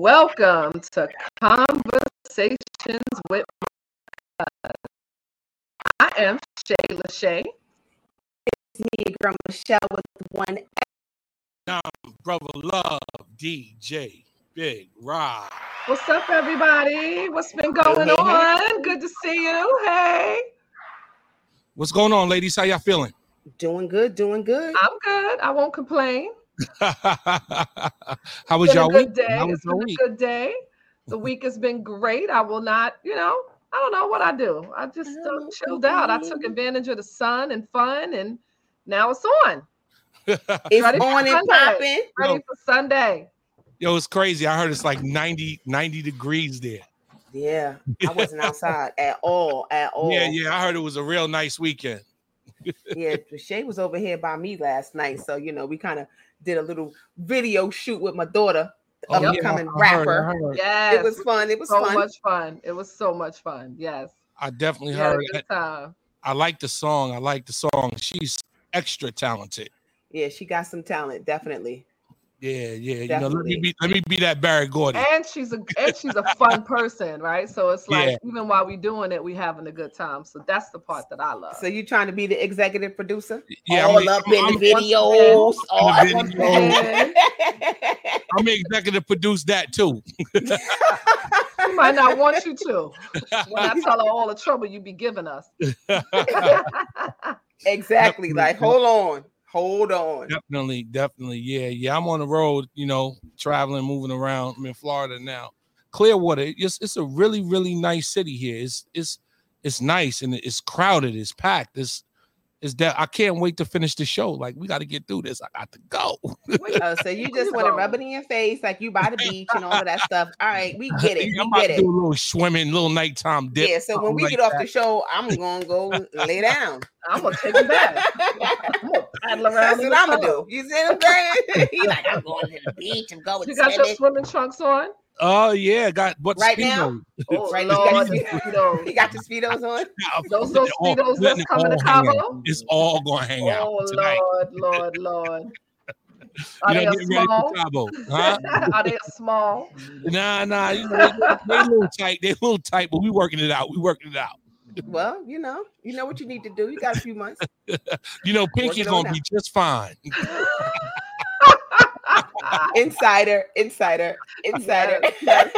Welcome, welcome to Conversations with I am Shay Lachey. It's me, girl Michelle, with one. I'm brother love DJ Big Rob. What's up, everybody? What's been going hey, hey. on? Good to see you. Hey, What's going on, ladies? How y'all feeling? Doing good, doing good. I'm good. I won't complain. How was It's been a y'all week? day. How was It's your been a week? good day. The week has been great. I will not, you know, I don't know what I do. I just I uh, don't chilled out. I took advantage of the sun and fun, and now it's on. It's Ready on and popping. Ready Yo. for Sunday. Yo, it's crazy. I heard it's like 90, 90 degrees there. Yeah, I wasn't outside at all, at all. Yeah, yeah. I heard it was a real nice weekend. yeah. Shay was over here by me last night, so you know we kind of did a little video shoot with my daughter, the Oh, yeah, upcoming I heard, I rapper. heard. Yes. It was fun. It was so fun. much fun. It was so much fun. Yes. I definitely We had a heard. good time. I like the song. I like the song. She's extra talented. Yeah, she got some talent, definitely. Yeah, yeah. You know, let me be let me be that Berry Gordy. And she's a and she's a fun person, right? So it's like Yeah. even while we're doing it, we having a good time. So that's the part that I love. So you trying to be the executive producer? Yeah, all I'm, up I'm, in I'm, the once videos. all in the up- videos. I'm executive produce that too. She might not want you to. When I tell her all the trouble you be giving us. exactly. Like, hold on, hold on. Definitely, definitely. Yeah, yeah. I'm on the road, you know, traveling, moving around. I'm in Florida now. Clearwater, it's it's a really, really nice city here. It's it's it's nice and it's crowded, it's packed. It's it's that I can't wait to finish the show. Like, we got to get through this. I got to go. Oh, so you just want to rub it in your face like you by the beach and all of that stuff. All right, we get it. I'm We about get to do it. a little swimming, little nighttime dip. Yeah, so when we like get off that. the show, I'm gonna go lay down. I'm gonna take a bath. I'm gonna paddle around. That's in what I'm gonna tub. do. You see what I'm saying? He like, I'm going to the beach. I'm going You got your swimming. swimming trunks on? Oh yeah, got what Right now? Oh Right, Lord, you the got Speedos. Your speedos on. Those those All- Speedos letting that's coming to hang out. Cabo. It's all gonna hang out Oh tonight. Lord, Lord, Lord. Are You they know, a get small? for Cabo, huh? Are they a small? Nah, nah, you know, they, they a little tight. They a little tight, but we working it out. We working it out. Mm-hmm. Well, you know, you know what you need to do. You got a few months. You know, Pinky's gonna be just fine. Insider, insider, insider. Yes,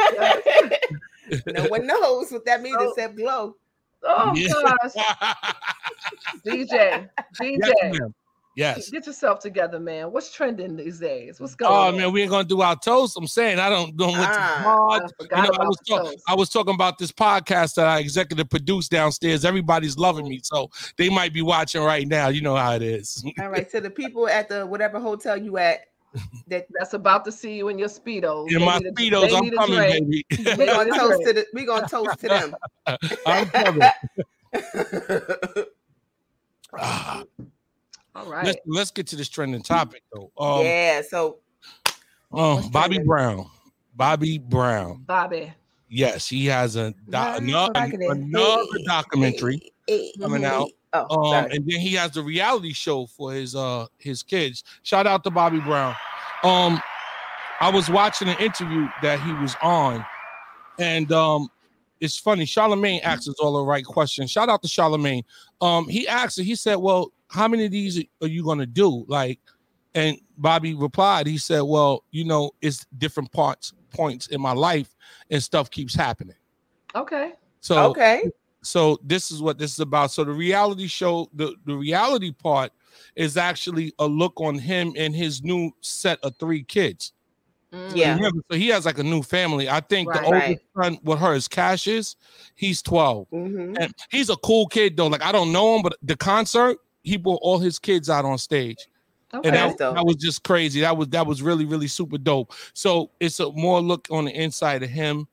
yes, no one knows what that means So- except Glow. Oh Yeah. gosh, DJ, DJ, yes, get yourself together, man. What's trending these days? What's going Oh on? man, we ain't gonna do our toast. I'm saying I don't don't want Ah, to pod. I You know, I was talk. I was talking about this podcast that I executive produced downstairs. Everybody's loving me, so they might be watching right now. You know how it is. All right. So the people at the whatever hotel you at, that That's about to see you in your speedos. In They my speedos, they I'm coming, baby. We're gonna toast to the, we gonna toast to them. I'm coming. Ah, All right. let's let's get to this trending topic though. Um, yeah. So um, Bobby trending? Brown. Bobby Brown. Bobby. Yes, he has a do- it. another Hey, documentary, hey, hey, coming out. Oh, um, and then he has the reality show for his uh his kids. Shout out to Bobby Brown. Um, I was watching an interview that he was on, and um, it's funny. Charlemagne asks us all the right questions. Shout out to Charlemagne. Um, he asked, he said, "Well, how many of these are you gonna do?" Like, and Bobby replied, he said, "Well, you know, it's different parts points in my life, and stuff keeps happening." Okay. So okay. so this is what this is about. So the reality show, the, the reality part is actually a look on him and his new set of three kids. Mm. Yeah. So he has like a new family. I think Right. the oldest Right. son with her is Cassius. He's 12. Mhm. And he's a cool kid though. Like I don't know him, but the concert, he brought all his kids out on stage. Okay. And that, that was just crazy. That was that was really, really super dope. So it's a more look on the inside of him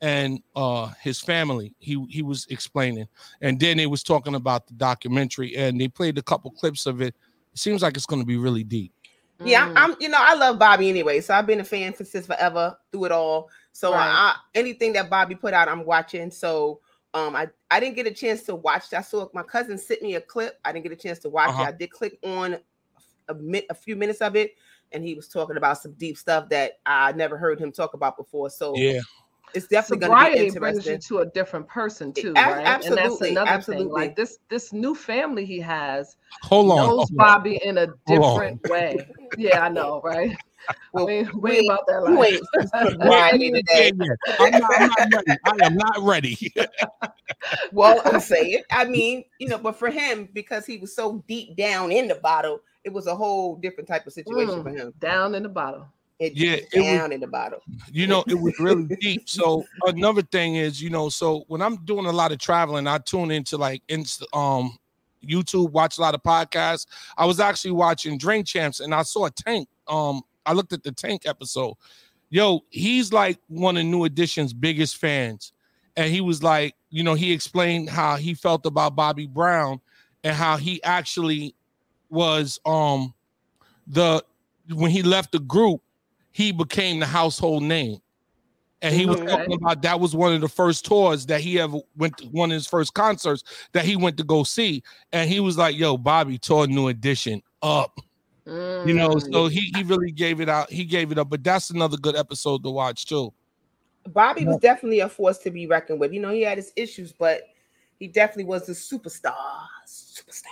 and uh his family. He he was explaining. And then they was talking about the documentary and they played a couple clips of it. It seems like it's gonna be really deep. Yeah, Mm. I'm, I'm. You know, I love Bobby anyway, so I've been a fan for since forever through it all. So Right. I, anything that Bobby put out, I'm watching. So um, I I didn't get a chance to watch. I saw my cousin sent me a clip. I didn't get a chance to watch Uh-huh. it. I did click on a, mi- a few minutes of it, and he was talking about some deep stuff that I never heard him talk about before. So Yeah. it's definitely going to be sobriety brings you interesting. to a different person A- too, right? and that's absolutely, another absolutely. thing. Like this, this new family he has Hold on. knows hold on. Bobby in a different way. Yeah, I know, right? Well, we ain't, we we- about that You life. ain't sobriety today. Yeah, yeah. I'm not, I'm not ready. I am not ready. Well, I'm saying, I mean, you know, but for him, because he was so deep down in the bottle, it was a whole different type of situation Mm. for him. Down in the bottom. It Yeah, was it was- down in the bottle. you know it was really deep so another thing is you know so when i'm doing a lot of traveling i tune into like insta um youtube watch a lot of podcasts i was actually watching drink champs and i saw a tank um i looked at the tank episode yo he's like one of new edition's biggest fans and he was like you know he explained how he felt about bobby brown and how he actually was um the when he left the group he became the household name. And he was Mhm. talking about that was one of the first tours that he ever went to one of his first concerts that he went to go see. And he was like, Yo, Bobby tore New Edition up. You know, Mm. so he he really gave it out, he gave it up. But that's another good episode to watch too. Bobby was definitely a force to be reckoned with. You know, he had his issues, but he definitely was the superstar. Superstar.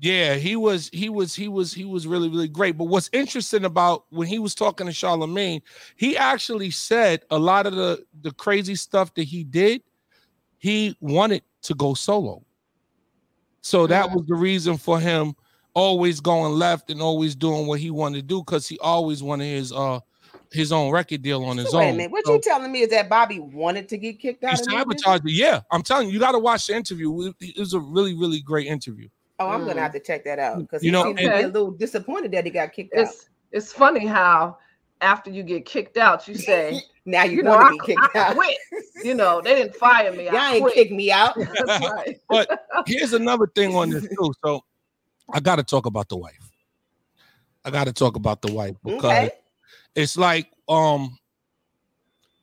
Yeah, he was, he was, he was, he was really, really great. But what's interesting about when he was talking to Charlemagne, he actually said a lot of the the crazy stuff that he did, he wanted to go solo. So that Mhm. was the reason for him always going left and always doing what he wanted to do because he always wanted his uh his own record deal on his So wait a own. minute. What So you telling me is that Bobby wanted to get kicked out of New Edition? sabotaged it. Yeah, I'm telling you, you got to watch the interview. It it was a really, really great interview. Oh, I'm Mm. gonna have to check that out because You know, seemed to be a little disappointed that he got kicked out. It's it's funny how after you get kicked out, you say, Now you, you know, want I, to be kicked I out. quit. You know, they didn't fire me. Y'all I ain't quit. kicked me out. That's right. Here's another thing on this too. So I got to talk about the wife. I got to talk about the wife because Okay. it's like um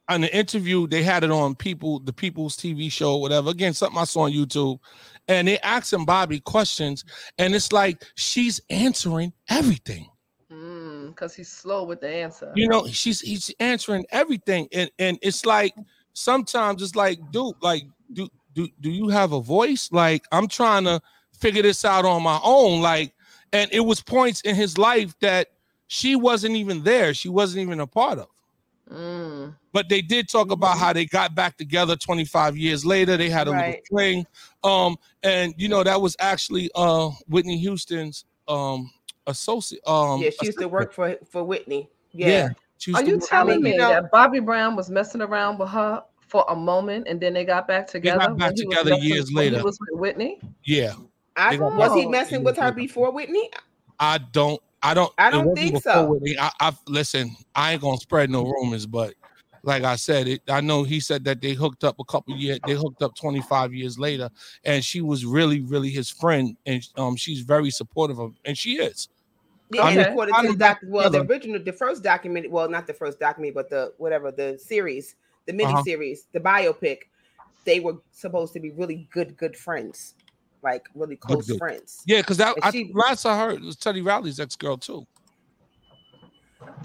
on the interview they had it on people the people's tv show whatever again something i saw on youtube and they asking bobby questions and it's like she's answering everything Because he's slow with the answer. you know she's he's answering everything and and it's like sometimes it's like dude like do do do you have a voice like i'm trying to figure this out on my own like and it was points in his life that she wasn't even there she wasn't even a part of Mm. but they did talk about how they got back together 25 years later they had a little thing. um and you know that was actually uh whitney houston's um associate um yeah, she used to work for for Whitney. yeah, Yeah. Are you work- telling me you know- that Bobby Brown was messing around with her for a moment and then they got back together? got back when he was together years when later. He was with Whitney. yeah I, They got was he messing with her before Whitney? I don't. I don't. I don't think so. Whitney. I, I listen. I ain't gonna spread no rumors, but like I said, it. I know he said that they hooked up a couple years. They hooked up 25 years later, and she was really, really his friend, and um, she's very supportive of, him, and she is. Yeah, I mean, according I to the doc, well, the original, the first document, well, not the first document, but the whatever the series, the mini Uh-huh. series, the biopic, they were supposed to be really good, good friends, like really close good. friends. Yeah, because that And I, she- last I heard it was Teddy Riley's ex girl too.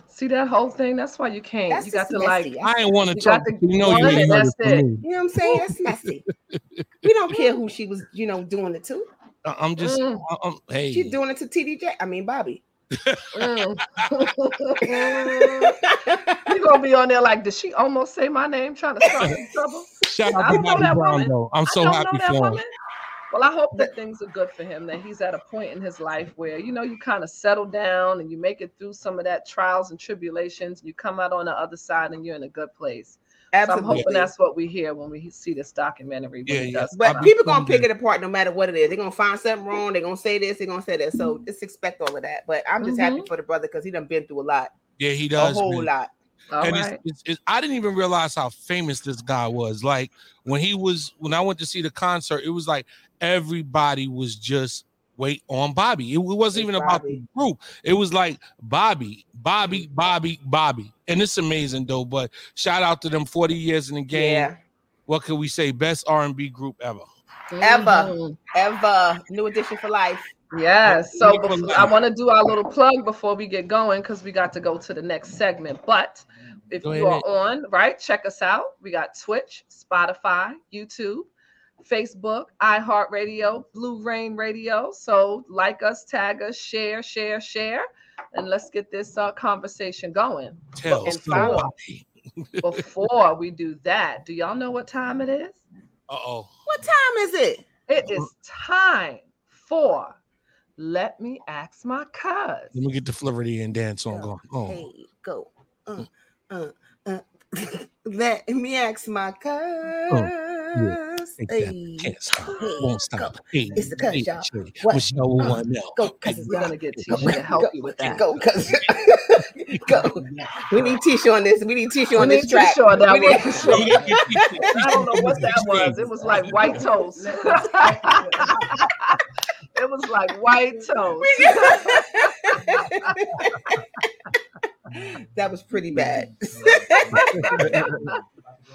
See that whole thing? That's why you can't. That's you got just to messy. like. I ain't want to talk. to You know you ain't heard that's it from it. me. You know what I'm saying? That's messy. we don't care who she was, you know, doing it to. I- I'm just. Mm. I- I'm- hey, She's doing it to TDJ. I mean, Bobby. Mm. you gonna be on there like, did she almost say my name trying to start some trouble? shout I out to don't know Bobby that Brown woman. though. I'm so don't happy know that for him. Woman. Well, I hope that things are good for him. That he's at a point in his life where you know you kind of settle down and you make it through some of that trials and tribulations. And you come out on the other side and you're in a good place. So I'm hoping that's what we hear when we see this documentary. When Yeah, it yeah. But come out. people gonna pick it apart no matter what it is. They're gonna find something wrong. They're gonna say this. They're gonna say that. So just expect all of that. But I'm just happy Mhm. for the brother because he done been through a lot, Yeah, he does. a whole man. lot. All and right. it's, it's, it's, I didn't even realize how famous this guy was. Like when he was, when I went to see the concert, it was like everybody was just wait on Bobby. It, wasn't It's even about the group. It was like Bobby, Bobby, Bobby, Bobby, and it's amazing though. But shout out to them forty years in the game. Yeah, What can we say? Best R and B group ever. ever. Mhm. ever. New edition for life. Yes. So before, I want to do our little plug before we get going because we got to go to the next segment. But if Go you are on, right, check us out. We got Twitch, Spotify, YouTube, Facebook, iHeartRadio, Blue Rain Radio. So like us, tag us, share, share, share, and let's get this uh, conversation going. Tell And somebody. Before we do that, do y'all know what time it is? Uh oh. What time is it? It is time for Let Me Ask My Cuz. Let me get the Floridian dance song Go. going. Oh, Hey, go. Uh, uh, uh. Let me ask my cuz. take that. Hey, Can't stop. hey, Won't stop. Hey, It's the cuz, hey, y'all. Shady. What? Wish y'all Uh, want now. Go, cuz. We're gonna get Go, Tisha to help go, you with that. Go, cuz. go. We need Tisha on this. We need Tisha We on need this track. Tisha on that We one need- for sure. I don't know what that was. It was like white toast. it was like white toast. That was pretty bad.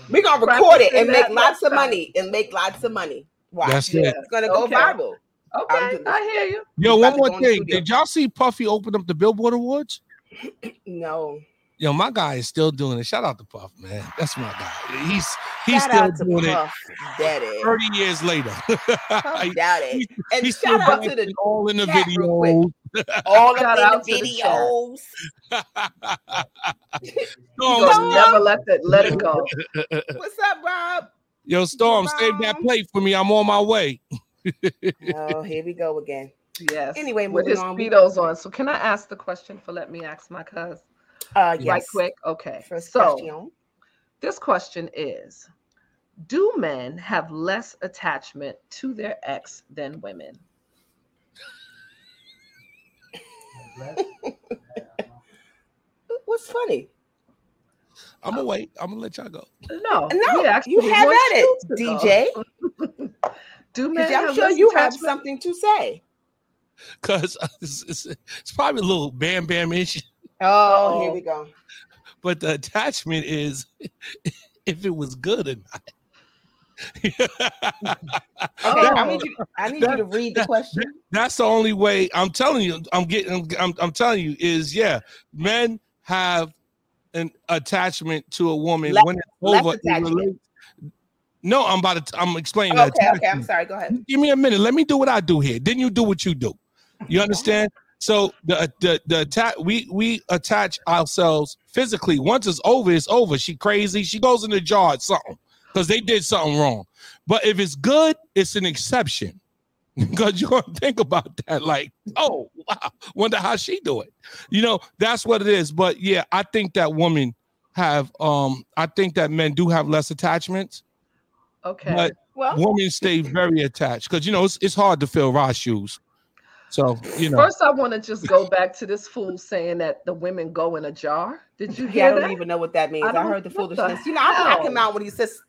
We're gonna record it and make Practicing that lots of money and make lots of money. Watch. That's Yeah. it. It's gonna go Okay. viral. Okay, doing I hear you. Yo, About one more go in the thing. Did y'all see Puffy open up the Billboard Awards? No. Yo, my guy is still doing it. Shout out to Puff, man. That's my guy. He's he's Shout still out to doing it Puff Daddy. 30 years later. Puff He- Daddy. And he's shout still out to the all in the chat real quick. videos. all Shout of the to the chat. videos. Storm, Gonna Storm. never let that let it go. What's up, Rob? yo, Storm, save that Mom. plate for me. I'm on my way. Oh, here we go again. Yes. Anyway, with moving his on, speedos on. So can I ask the question for let me ask my cuz? Uh Right yes. quick. Okay. First so question. this question is Do men have less attachment to their ex than women? What's funny? I'm gonna wait. I'm gonna let y'all go. No, No, we you have at it. DJ. Do men Because I'm sure you have attachment? something to say. Cause it's, it's, it's probably a little bam bam issue, Oh, here oh. we go. but the attachment is if it was good or not. Okay. I need you. I need you to read the question. That's the only way. I'm telling you. I'm getting. I'm, I'm telling you. Is yeah. Men have an attachment to a woman Less- when it's over. it. No, I'm about to. I'm explaining that. Okay, okay. I'm sorry. Go ahead. Give me a minute. Let me do what I do here. Then you do what you do. You understand? So the the the attack we we attach ourselves physically. Once it's over, it's over. She crazy. She goes in the jar at something because they did something wrong. But if it's good, it's an exception. Because you're gonna think about that, like, oh wow, wonder how she do it. You know, that's what it is. But yeah, I think that women have um I think that men do have less attachments, Okay. but Well, women stay very attached because you know it's, it's hard to fill raw shoes. So you know, First, I want to just go back to this fool saying that the women go in a jar. Did you hear? yeah, I don't that? even know what that means. I I, heard the what the foolishness. you know, I black hell? him out when he says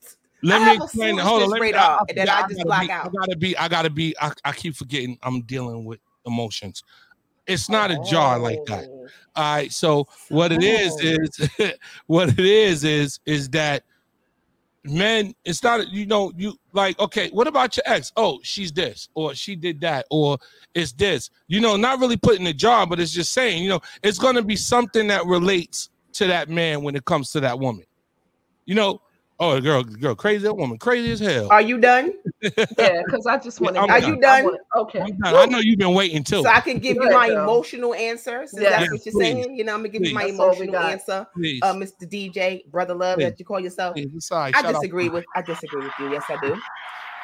let I me have a explain. Hold on, let me. foolishness radar, I, and then I just black be, out. I gotta be. I gotta be. I, I keep forgetting. I'm dealing with emotions. It's not a jar like that. Oh. All right. So what it is Oh. is what it is is is that men. It's not. You know. You like. Okay. What about your ex? Oh, she's this, or she did that, or it's this. You know, not really putting a jar, but it's just saying. You know, it's gonna be something that relates to that man when it comes to that woman. You know. Oh, girl, girl, crazy woman, crazy as hell. Are you done? Yeah, because I just want to. I'm Are you done? Okay. I'm done. I know you've been waiting too. So I can give Go you my girl. emotional answer. Is Yeah. that Yes, what you're please. saying? You know, I'm gonna give you my That's emotional answer, uh, Mr. DJ, brother love Please. that you call yourself. Please, it's all right. I Shout out. disagree with I disagree with you. Yes, I do.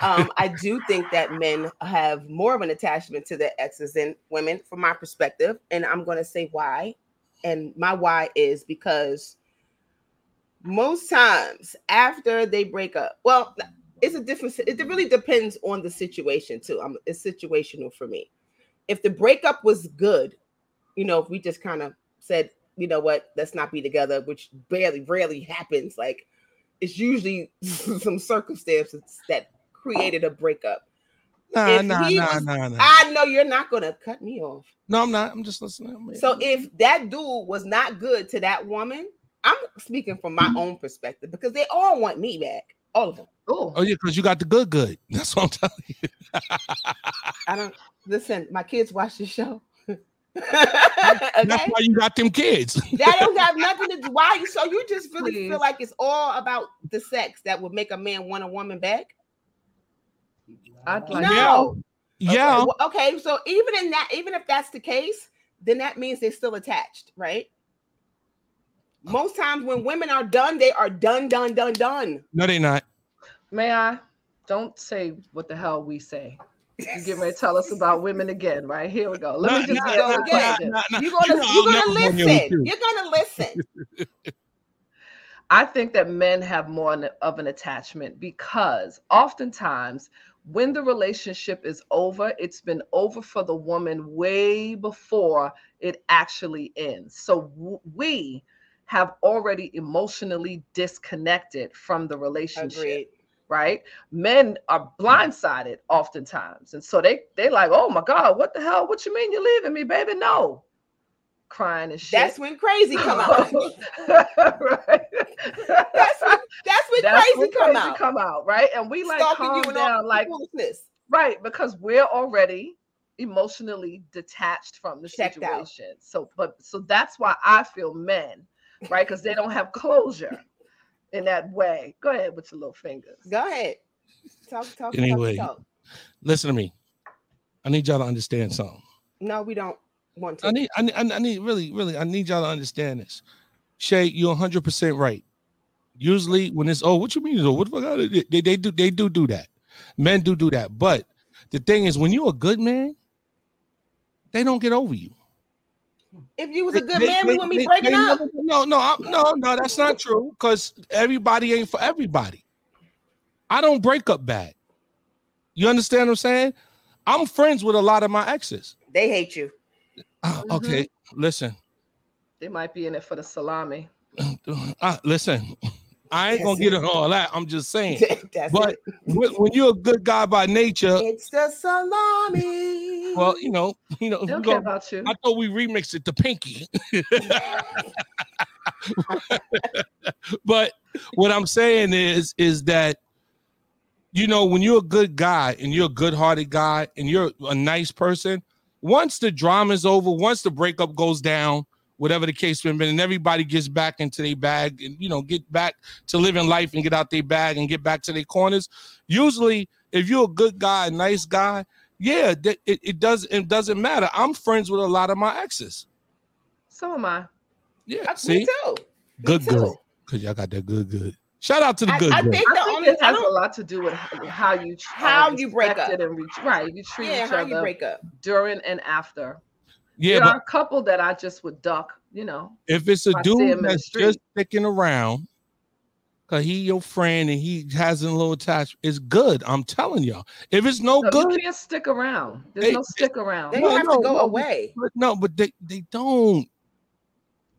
Um, I do think that men have more of an attachment to their exes than women, from my perspective, and I'm going to say why. And my why is because most times after they break up, well, it's a different. It really depends on the situation too. I'm, it's situational for me. If the breakup was good, you know, if we just kind of said, you know what, let's not be together, which barely, rarely happens. Like it's usually some circumstances that created a breakup. Nah, nah, nah, was- nah, nah. I know you're not gonna cut me off. No, I'm not. I'm just listening. I'm- So if that dude was not good to that woman, speaking from my own perspective because they all want me back, all of them. Oh, oh yeah, because you got the good, good. That's what I'm telling you. I don't. Listen, my kids watch the show. That's why you got them kids. that don't have nothing to do. Why you? So you just really Please. feel like it's all about the sex that would make a man want a woman back? I'd uh, like no. yeah. Okay, well, okay, so even in that, even if that's the case, then that means they're still attached, right? Most times when women are done, they are done, done, done, done. No, they're not. May I? Don't say what the hell we say. You get ready to tell us about women again, right? Here we go. Let Nah, me just nah, go nah, again. nah, nah. You're gonna, you you're gonna never go near listen. you. You're gonna listen. I think that men have more of an attachment because oftentimes when the relationship is over, it's been over for the woman way before it actually ends. So we have already emotionally disconnected from the relationship. Agreed. right? Men are blindsided oftentimes. And so they they like, oh my God, what the hell? What you mean you're leaving me, baby? No. Crying and shit. That's when crazy come out. right. That's when, that's when That's crazy when come crazy out. come out, right? And we like Stalking calm down, like foolishness. right, because we're already emotionally detached from the Checked out. situation. So, but so that's why I feel men, right? Because they don't have closure in that way. Go ahead with your little fingers. Go ahead. Talk, talk, Anyway. talk, talk. Listen to me. I need y'all to understand something. No, we don't want to. I need, I need, I need, really, really, I need y'all to understand this. Shay, you're 100 percent right. Usually, when it's oh, what you mean? Oh, what the fuck? are They, they, they do, they do do that. Men do do that. But the thing is, when you're a good man, they don't get over you. If you was a good They- man, they- we wouldn't be breaking they up. never- no, no, I- no, no. That's not true. Because everybody ain't for everybody. I don't break up bad. You understand what I'm saying? I'm friends with a lot of my exes. They hate you. Uh, Mm-hmm. Okay, listen. They might be in it for the salami. Uh, listen, I ain't gonna That's get it. into all that. I'm just saying. But when, when you're a good guy by nature, It's the salami. well, you know, you know, don't care go- about you. I thought we remixed it to Pinky. but what I'm saying is, is that you know, when you're a good guy and you're a good-hearted guy and you're a nice person, once the drama's over, once the breakup goes down, whatever the case may be, and everybody gets back into their bag and you know get back to living life and get out their bag and get back to their corners. Usually, if you're a good guy, a nice guy, yeah, th- it, it does it doesn't matter. I'm friends with a lot of my exes. So am I. Yeah, Uh, see, Me too. good too. girl, because y'all got that good good. Shout out to the I, good I girl. think I the think only it has a lot to do with how how you How you break up. and re- right. You treat yeah, each how you other break up. during and after. Yeah, there but are a couple that I just would duck. You know, if it's a see him in dude that's just sticking around, cause he your friend and he has a little attachment, it's good. I'm telling y'all. If it's no no, good, you can't stick around. There's They- no stick around. They No, have no, to go no, away. but no, but they they don't.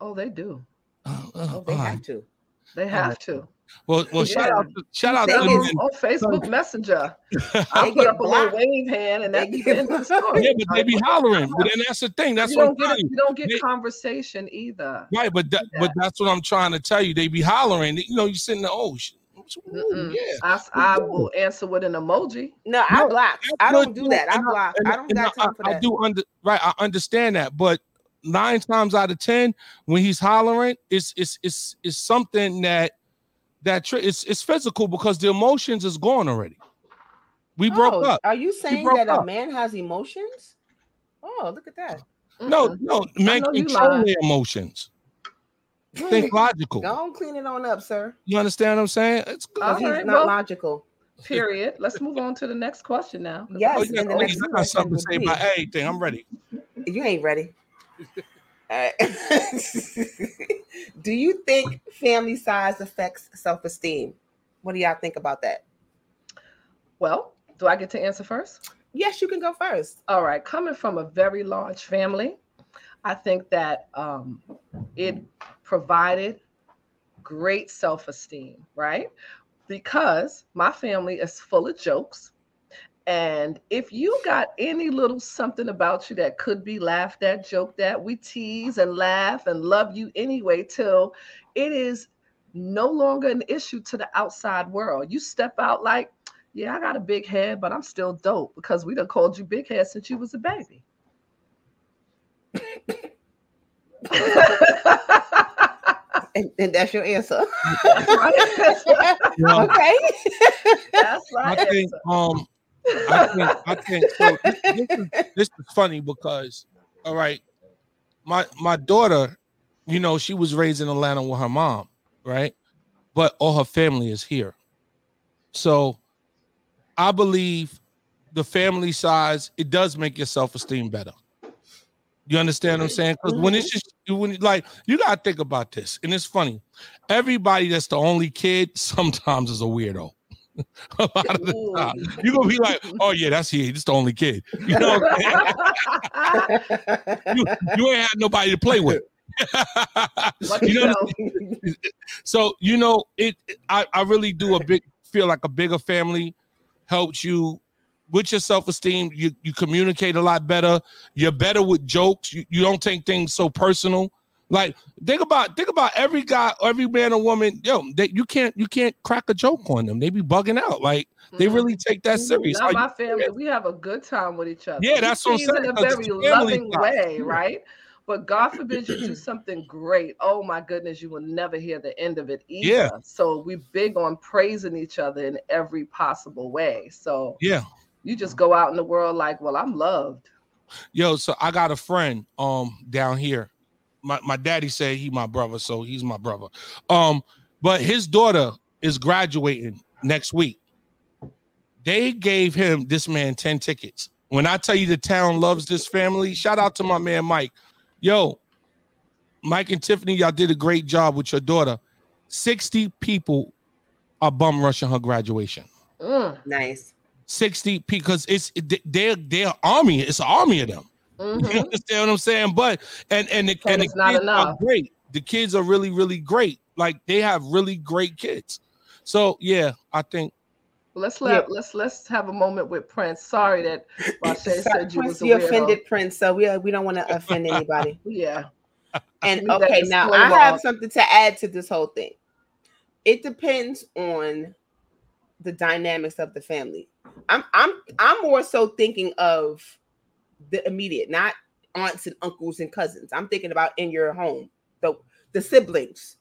oh, they do. Uh, uh, Oh, they all have right. to. They have to. Well, well, shout out, to, shout out to Tell get- them. them on Facebook Messenger. I put get up a little wave hand, and They that's get the the story. Yeah, but they be hollering. But then that's the thing. That's you what I'm don't get telling it, you. you don't get They- conversation either. Right, but that, but that's what I'm trying to tell you. They be hollering. You know, you sitting there. Oh, sh- oh, ooh, Mm-mm. yeah. I, s- I will answer with an emoji. No, I block. That's I don't do that. I block. and I don't got time for that. I do under right. I understand that, but nine times out of ten, when he's hollering, it's it's it's it's something that that tr- it's it's physical because the emotions is gone already. We broke Oh, up. Are you saying broke that a man has emotions? Oh, look at that. No, no, men know control their emotions. Think logical. Go on, clean it on up, sir. You understand what I'm saying? It's good. All Because he's not well- logical. Period. Let's move on to the next question now. Yes, Oh, yeah, and the oh, next yeah, I got something to say be- about everything. I'm ready. You ain't ready. All right. do you think family size affects self-esteem? What do y'all think about that? Well, do I get to answer first? Yes, you can go first. All right. Coming from a very large family, I think that um, it provided great self esteem, right? Because my family is full of jokes. And if you got any little something about you that could be laughed at, joked at, we tease and laugh and love you anyway till it is no longer an issue to the outside world. You step out like, Yeah, I got a big head, but I'm still dope because we done called you big head since you was a baby. and, and that's your answer. That's right. Okay. That's my I think um I think I think so this, is this is funny because all right, my my daughter, you know, she was raised in Atlanta with her mom, right? But all her family is here. So I believe the family size, it does make your self-esteem better. You understand what I'm saying? Because when it's just when like you gotta think about this, and it's funny. Everybody that's the only kid sometimes is a weirdo. a lot of the time. You're gonna be like, oh yeah, that's he, this the only kid. You know, what I'm saying? you, you ain't had nobody to play with. You know, so you know it. I I really do a big feel like a bigger family helps you with your self esteem. You you communicate a lot better. You're better with jokes. You you don't take things so personal. Like think about think about every guy, every man or woman. Yo, they, you can't you can't crack a joke on them. They be bugging out. Like they Mhm. really take that serious. Not my family. We have a good time with each other. Yeah, that's what I'm tease in saying, a very it's a family loving time. way, right? But God forbid you do something great. Oh my goodness, you will never hear the end of it either. Yeah. So we big on praising each other in every possible way. So yeah. you just go out in the world like, well, I'm loved. Yo, so I got a friend um down here. My my daddy said he my brother, so he's my brother. Um, but his daughter is graduating next week. They gave him this man 10 tickets. When I tell you the town loves this family, shout out to my man Mike. Yo, Mike and Tiffany, y'all did a great job with your daughter. 60 people are bum rushing her graduation. Mm, nice. 60 because it's they're they're army, it's an army of them. Mhm. You understand what I'm saying? But and and the, And and the it's not kids are great. The kids are really really great. Like they have really great kids. So yeah, I think Let's let let's let's have a moment with Prince. Sorry that Rashay said you was Prince, a you offended Prince, so we we don't want to offend anybody. Yeah. And okay, now I disclaimer have on. something to add to this whole thing. It depends on the dynamics of the family. I'm I'm I'm more so thinking of the immediate, not aunts and uncles and cousins. I'm thinking about in your home, the the siblings,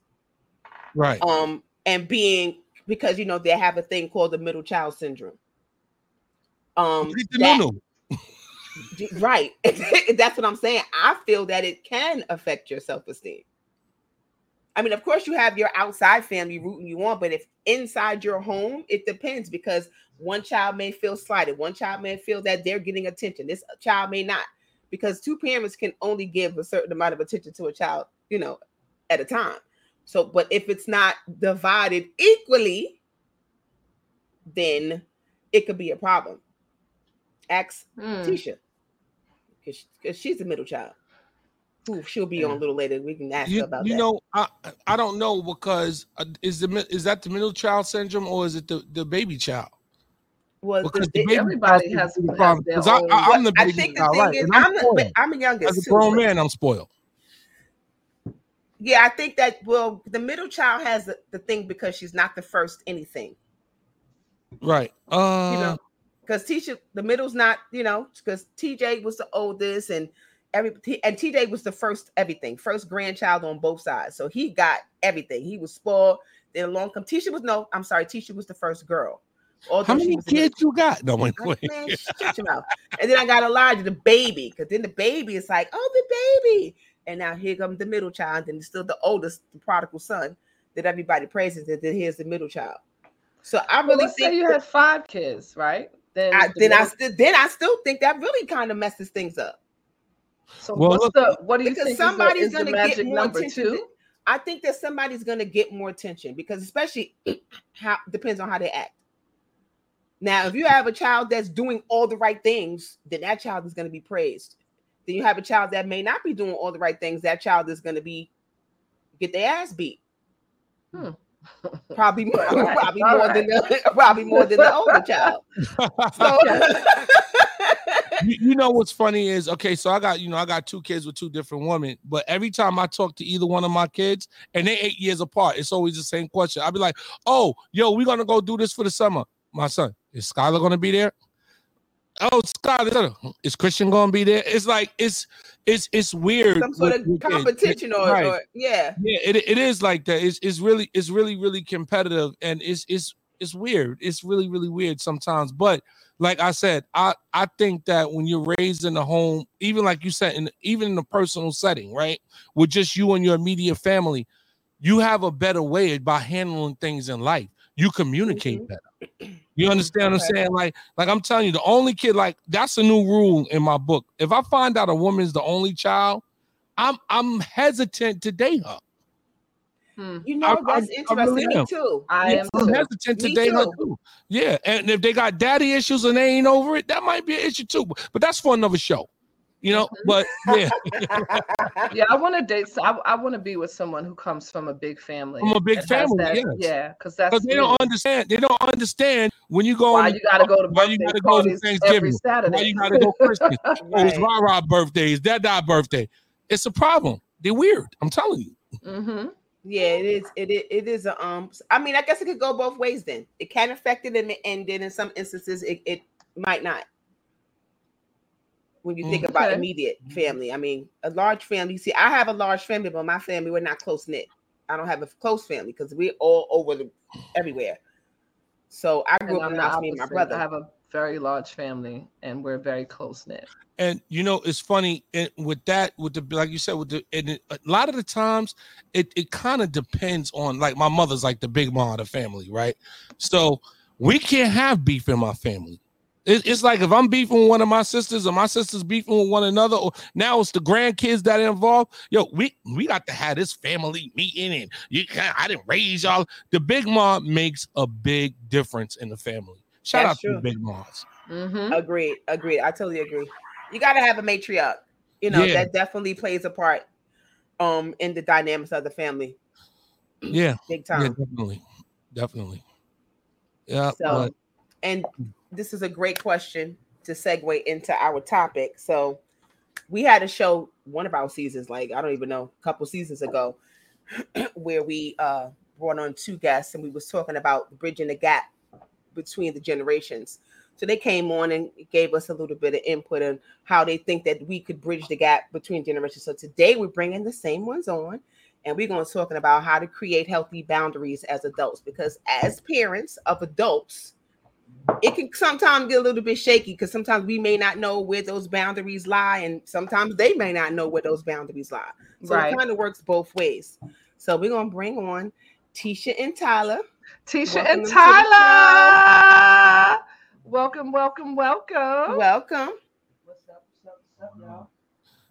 right. um, and being because you know they have a thing called the middle child syndrome. Um, Look at the that- Right. That's what I'm saying. I feel that it can affect your self esteem. I mean, of course, you have your outside family rooting you on, but if inside your home, it depends because one child may feel slighted, one child may feel that they're getting attention, this child may not, because two parents can only give a certain amount of attention to a child, you know, at a time. So, but if it's not divided equally, then it could be a problem. Ask Mm. Tisha, because she's the middle child. Who she'll be on a little later. We can ask her You, about you that. You know, I I don't know because uh, is the is that the middle child syndrome or is it the, the baby child? Well, the- Because the- the baby everybody has- is the has problem. I, own- I, am the I think the thing right? is, And I'm, I'm the. I'm the youngest. As a grown man, I'm spoiled. Yeah, I think that well, the middle child has the, the thing because she's not the first anything. Right. Uh, You know, because Tisha, the middle's not, you know, because TJ was the oldest and every and TJ was the first everything, first grandchild on both sides. So he got everything. He was spoiled. Then along come Tisha was no, I'm sorry, Tisha was the first girl. Although how many was in the- kids you got? No, wait, I- Man, shut your mouth. And then I got Elijah, the baby, because then the baby is like, oh, the baby. And now here comes the middle child, and it's still the oldest, the prodigal son that everybody praises. And then here's the middle child. So I Well, really let's say think you had five kids, right? Then I, the then I middle- still then I still think that really kind of messes things up so Well, what's look- the what do you because think somebody's is the, is gonna get magic more number attention. two? than- I think that somebody's gonna get more attention because especially how depends on how they act. Now, if you have a child that's doing all the right things, then that child is going to be praised. Then you have a child that may not be doing all the right things. That child is going to be get their ass beat. Hmm. Probably more, All right, probably all more than the probably more than the older child. So, you, you know what's funny is okay so i got you know i got two kids with two different women but every time i talk to either one of my kids and they eight years apart it's always the same question i'll be like oh yo we're gonna go do this for the summer my son Is Skylar gonna be there? Oh, Skylar, is Christian gonna be there? It's like it's it's it's weird. Some sort of competition or, Right. or yeah. Yeah, it, it is like that. It's it's really it's really really competitive and it's it's it's weird. It's really really weird sometimes. But like I said, I I think that when you're raised in a home, even like you said, in even in a personal setting, right, with just you and your immediate family, you have a better way by handling things in life. You communicate Mhm. better. You understand what I'm saying? Like, like I'm telling you, the only kid, like that's a new rule in my book. If I find out a woman's the only child, I'm I'm hesitant to date her. Hmm. You know, I- that's I- I really interesting. Me am. too. I am I'm too. hesitant to Me date her too. too. Yeah, and if they got daddy issues and they ain't over it, that might be an issue too. But that's for another show, you know. Mhm. But yeah, Yeah, I want to date. I, I want to be with someone who comes from a big family. From a big family, that- yes. Yeah, because that's because they don't understand. They don't understand when you go. why on- you got to go to why you birthday gotta go to parties every Thanksgiving? Saturday. Why you gotta go Christmas? Oh, it's Right. Rah Rah birthday. It's Dad Dad birthday. It's a problem. They're weird. I'm telling you. hmm Yeah, it is. It is. It is a um. I mean, I guess it could go both ways. Then it can affect it, and, and then in some instances, it, it might not. When you think about immediate mm-hmm. family, I mean, a large family. You see, I have a large family, but my family we're not close knit. I don't have a close family because we're all over the everywhere. So I grew And up I'm in the the house, me and my brother. I have a very large family, and we're very close knit. And you know, it's funny and with that, with the like you said, with the and it, a lot of the times, it it kind of depends on like my mother's like the big mom of the family, right? So we can't have beef in my family. It, it's like if I'm beefing with one of my sisters or my sisters beefing with one another, or now it's the grandkids that are involved. Yo, we we got to have this family meeting, and you can't. I didn't raise y'all. The big mom makes a big difference in the family. Shout That's out to the big moms. hmm Agreed. Agreed. I totally agree. You got to have a matriarch. You know Yeah. that definitely plays a part, um, in the dynamics of the family, Yeah, big yeah, time. definitely, definitely. Yeah, So, but and this is a great question to segue into our topic. So, we had a show one of our seasons, like I don't even know, a couple seasons ago, where we uh brought on two guests and we was talking about bridging the gap between the generations. So they came on and gave us a little bit of input on how they think that we could bridge the gap between generations. So today we're bringing the same ones on, and we're going to talking about how to create healthy boundaries as adults. Because as parents of adults, it can sometimes get a little bit shaky because sometimes we may not know where those boundaries lie, and sometimes they may not know where those boundaries lie. So Right. it kind of works both ways. So we're gonna bring on Tisha and Tyler. Tisha Welcome and Tyler. Welcome, welcome, welcome. Welcome. What's up? What's up? What's up, y'all?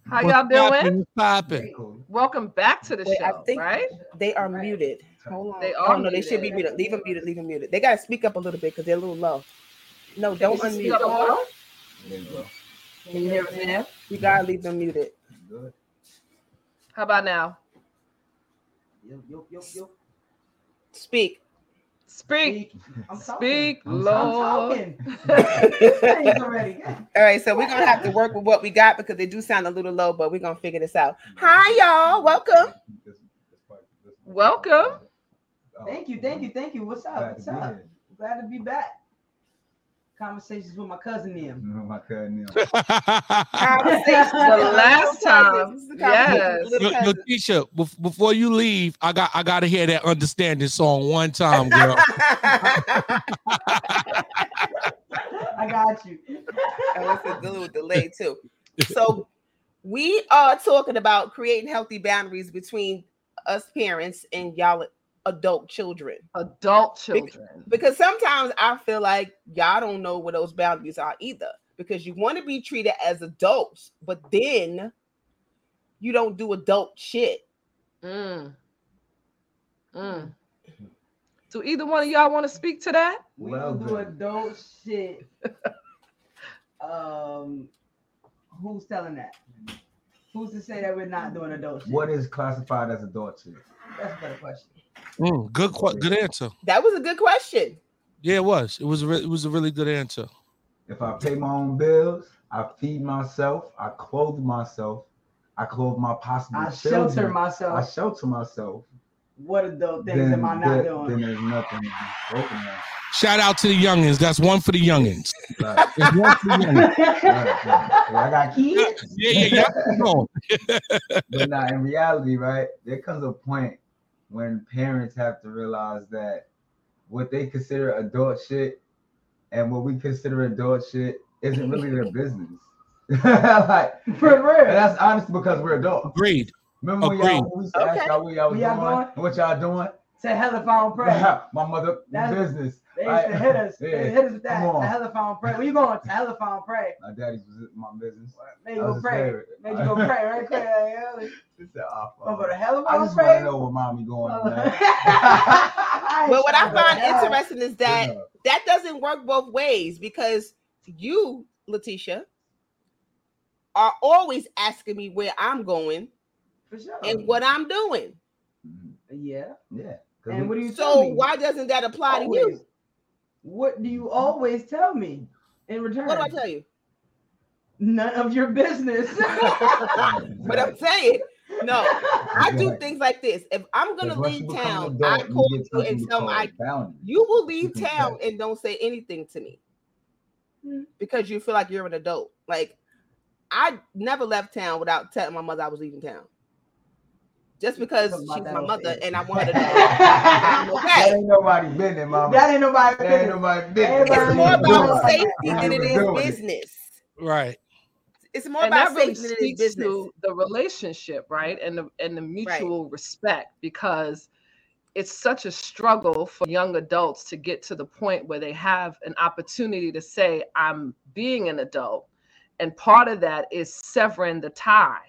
How what's y'all doing? poppin', what's poppin'? Welcome back to the Wait, I show, think- right? They are Right. muted. Hold on. They oh are no, they should be muted. muted. Leave them muted. Leave them muted. They gotta speak up a little bit because they're a little low. No, don't Can speak unmute. up more? There you go. Can you hear me now? You gotta leave them muted. Good. How about now? Yo, yo, yo, yo. Speak. Speak. I'm Speak, talking. I'm- Lord. I'm talking. All right, so we're gonna have to work with what we got because they do sound a little low, but we're gonna figure this out. Hi, y'all. Welcome. Welcome. Thank you, thank you, thank you. What's up? What's up? Glad to be back. Conversations with my cousin them. My cousin. Conversations The last time, cousins. This is the conversation with yes. little Yo, yo. Tisha, bef- before you leave, I got I got to hear that understanding song one time, girl. I got you. Oh, it's a little delay too. So we are talking about creating healthy boundaries between us parents and y'all adult children. Adult children. Because sometimes I feel like y'all don't know what those boundaries are either. Because you want to be treated as adults, but then you don't do adult shit. Mm. Mm. Do either one of y'all want to speak to that? We Well don't do adult shit. um, who's telling that? Who's to say that we're not doing adult shit? What is classified as adult shit? That's a better question. Mm, good, que- good answer. That was a good question. Yeah, it was. It was. A re- it was a really good answer. If I pay my own bills, I feed myself, I clothe myself, I clothe my possible I children. shelter myself. I shelter myself. What adult things then, am I not then, doing? then there's nothing to be spoken of. Shout out to the youngins. That's one for the youngins. Right, It's one for the youngins. right, right. Yeah, I got kids. Yeah, yeah, yeah. But now in reality, right, there comes a point when parents have to realize that what they consider adult shit and what we consider adult shit isn't really their business. like For and real. that's honest because we're adults. Agreed. Remember when Agreed. y'all we used to ask Okay. y'all what y'all was y'all doing, going? and what y'all doing? Say hella phone pray. My mother That's- business. They used to hit us. They hit us with that. Come on. To hella phone pray. Where you going? To hella phone pray. My daddy's was my business. Maybe That go pray. favorite. Maybe go pray, right? Pray. like, yeah. He said, "Ah, Oh, fuck." but a hella I phone just want to know where mommy going on, man. But what I find Yeah. interesting is that that doesn't work both ways because you, Letitia, are always asking me where I'm going For sure. and what I'm doing. Mhm. Yeah. Yeah. 'Cause And what do you tell So me? why doesn't that apply to you? What do you always tell me in return? What do I tell you? None of your business. But I'm saying, no, I do things like this. If I'm gonna Because once you leave town, an I call get you and tell call my boundaries. you will leave You town and don't say anything to me Hmm. because you feel like you're an adult. Like I never left town without telling my mother I was leaving town. Just because Talk she's my on mother stage. and I want her to know I'm That ain't nobody business, mama. that ain't nobody. That ain't nobody business. It's more about it. safety than it was it. business. Right. It's more and about that really safety than it is business. to the relationship right and the and the mutual respect because it's such a struggle for young adults to get to the point where they have an opportunity to say i'm being an adult and part of that is severing the tie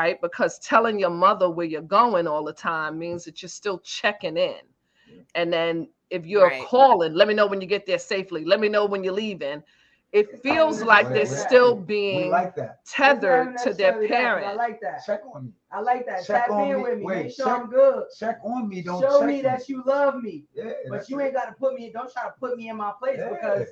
right because telling your mother where you're going all the time means that you're still checking in and then if you're Right. calling let me know when you get there safely let me know when you're leaving it feels like they're still being like that. It's not tethered to their necessarily that, but I like that. Check on me. I like that. Check Tap on in me. with me. Wait, Make sure check- I'm good. Check on me. Don't Show check me that you love me. Yeah, But you it. ain't got to put me. Don't try to put me in my place Yeah. because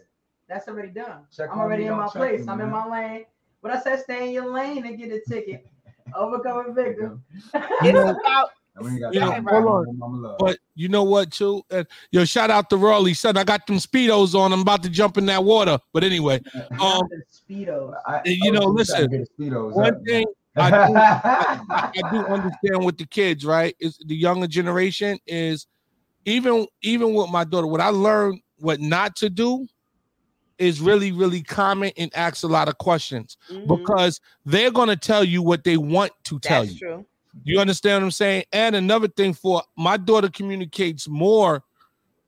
that's already done. Check I'm already me, in my place. me, I'm in my lane. But I said, stay in your lane and get a ticket. Overcoming victim. It's about And we ain't got You know, hold on. no mama love. But you know what, too? Uh, yo, shout out to Raleigh. Son, I got them speedos on. I'm about to jump in that water. But anyway, um, Not speedos. I, you know, listen, to the Speedos one thing. I do- I do understand with the kids, right? Is the younger generation is even even with my daughter, what I learned what not to do is really, really comment and asks a lot of questions Mhm. because they're gonna tell you what they want to tell that's you. true. You understand what I'm saying? And another thing for my daughter communicates more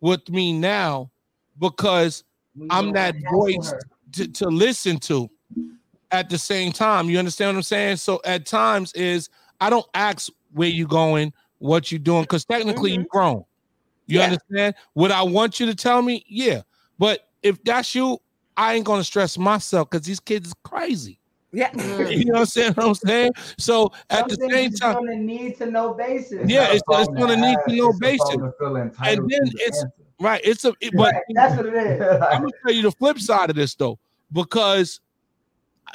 with me now because We I'm don't that voice to, to listen to at the same time. You understand what I'm saying? So at times is I don't ask where you going, what you doing, because technically you're grown. You Yeah. understand? What I want you to tell me, yeah. But if that's you, I ain't gonna stress myself because these kids is crazy. Yeah. You know what I'm saying? What I'm saying? So at Some the things same is time, on a need to know basis. Yeah, it's- it's problem on a to need to know it's a problem basis. to feel then it's- answer. right? It's a it- but Right, that's what it is. I'm gonna tell you the flip side of this though, because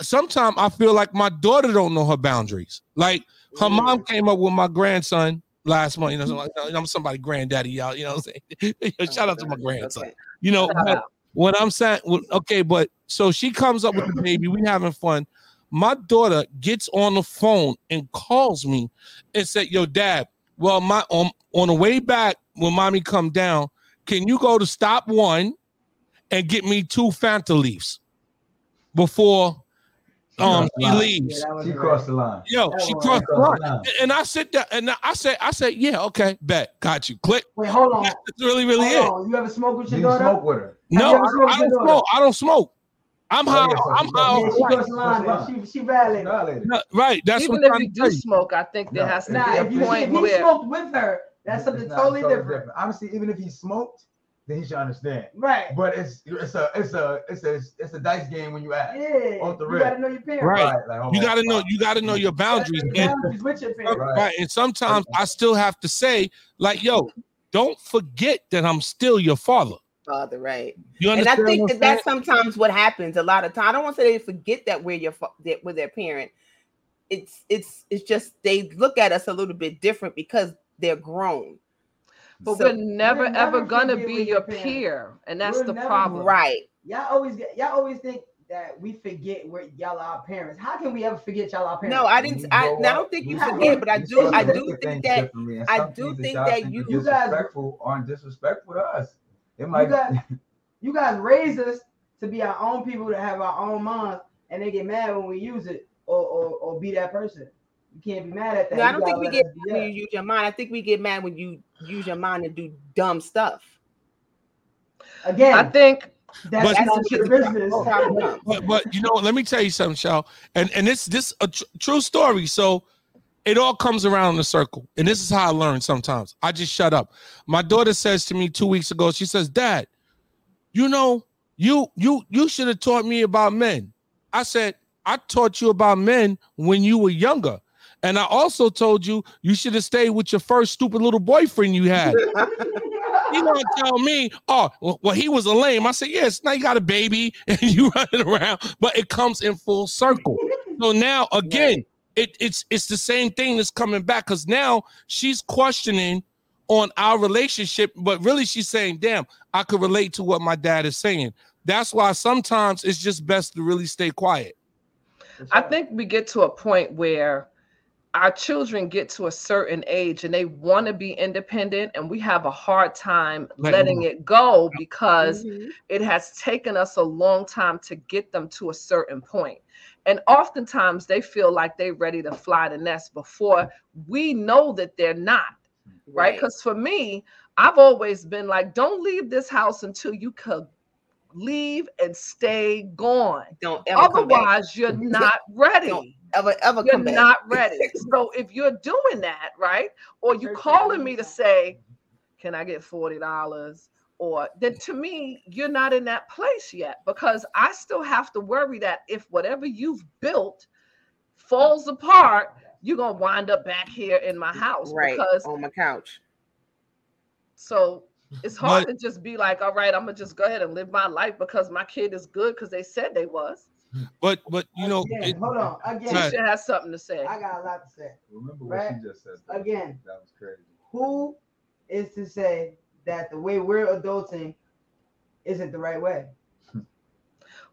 sometimes I feel like my daughter don't know her boundaries. Like her Mm. mom came up with my grandson last month. You know, so I'm somebody granddaddy, y'all. You know what I'm saying? Shout out to my grandson. Okay. You know, Shout but out. What I'm saying, okay, but so she comes up with the baby, we having fun. My daughter gets on the phone and calls me and said, Yo, dad, well, my on, on the way back when mommy come down, can you go to stop one and get me two Fanta leaves before um she leaves? Yeah, She crossed the line. Yo, That she crossed the line. line. And I sit there and I said, I said, yeah, okay, bet, got you. Click. Wait, hold on. That's really, really it. On. You ever smoke with your you daughter? smoke with her? No, I, I don't smoke. I don't smoke. I'm Oh, high. yeah, I'm she high. Yeah, she crossed the line, but she she violated. Violated. No, right. That's Even what if I'm you do tell smoke, I think there No, has to Nah, be if a you, point if he smoked with her, that's something not totally different. Honestly, even if he smoked, then he should understand. Right. But it's it's a it's a it's a it's a dice game when you ask. Yeah. Off the you rip. gotta know your parents. Right. like, hold You on. gotta know. You gotta know your boundaries. You And, know boundaries with your parents. Right. right. And sometimes I still have to say, like, yo, don't forget that I'm still your father. Father, right. You understand And I think that I'm that's sometimes what happens a lot of time. I don't want to say they forget that we're your fa- that we're their parent. It's it's it's just they look at us a little bit different because they're grown. But So- we're never We're ever gonna be your your parents- peer, and that's We're the never- problem. right. Y'all always get y'all always think that we forget where y'all are our parents. How can we ever forget y'all our parents? No, I didn't. I, I don't think you You forget, but I do. I do think that. I do things that think y'all that you- are guys- disrespectful aren't disrespectful to us. It You might guys, you guys raised us to be our own people that have our own minds, and they get mad when we use it or or, or be that person. You can't be mad at that. No, I don't think we get mad when you use your mind. I think we get mad when you use your mind and do dumb stuff. Again, I think that's But- not your business. But, but you know, let me tell you something, Shao. And and it's this a tr- true story. So it all comes around in a circle. And this is how I learn sometimes. I just shut up. My daughter says to me two weeks ago, she says, Dad, you know, you you you should have taught me about men. I said, I taught you about men when you were younger. And I also told you you should have stayed with your first stupid little boyfriend you had. You don't tell me, oh, well, well, he was a lame. I said, yes, now you got a baby and you running around, but it comes in full circle. So now again, it, it's it's the same thing that's coming back because now she's questioning on our relationship, but really she's saying, damn, I could relate to what my dad is saying. That's why sometimes it's just best to really stay quiet. I think we get to a point where our children get to a certain age and they want to be independent, and we have a hard time Letting letting it go because Mhm. it has taken us a long time to get them to a certain. And oftentimes they feel like they're ready to fly the nest before we know that they're not, right? Because for me, I've always been like, don't leave this house until you could leave and stay gone. Don't ever. Otherwise, you're not ready. Don't Ever ever You're come back. not ready. So if you're doing that, right, or you calling me to say, "Can I get forty dollars?" Or then to me, you're not in that place yet because I still have to worry that if whatever you've built falls apart, you're gonna wind up back here in my house right because on my couch. so it's hard to just be like, all right, I'm gonna just go ahead and live my life because my kid is good because they said they was. But but you know, Again, it- hold on. She Again, Right. should have something to say. I got a lot to say. Remember what Right. she just said. though. Again, That was crazy. who is to say that the way we're adulting isn't the right way?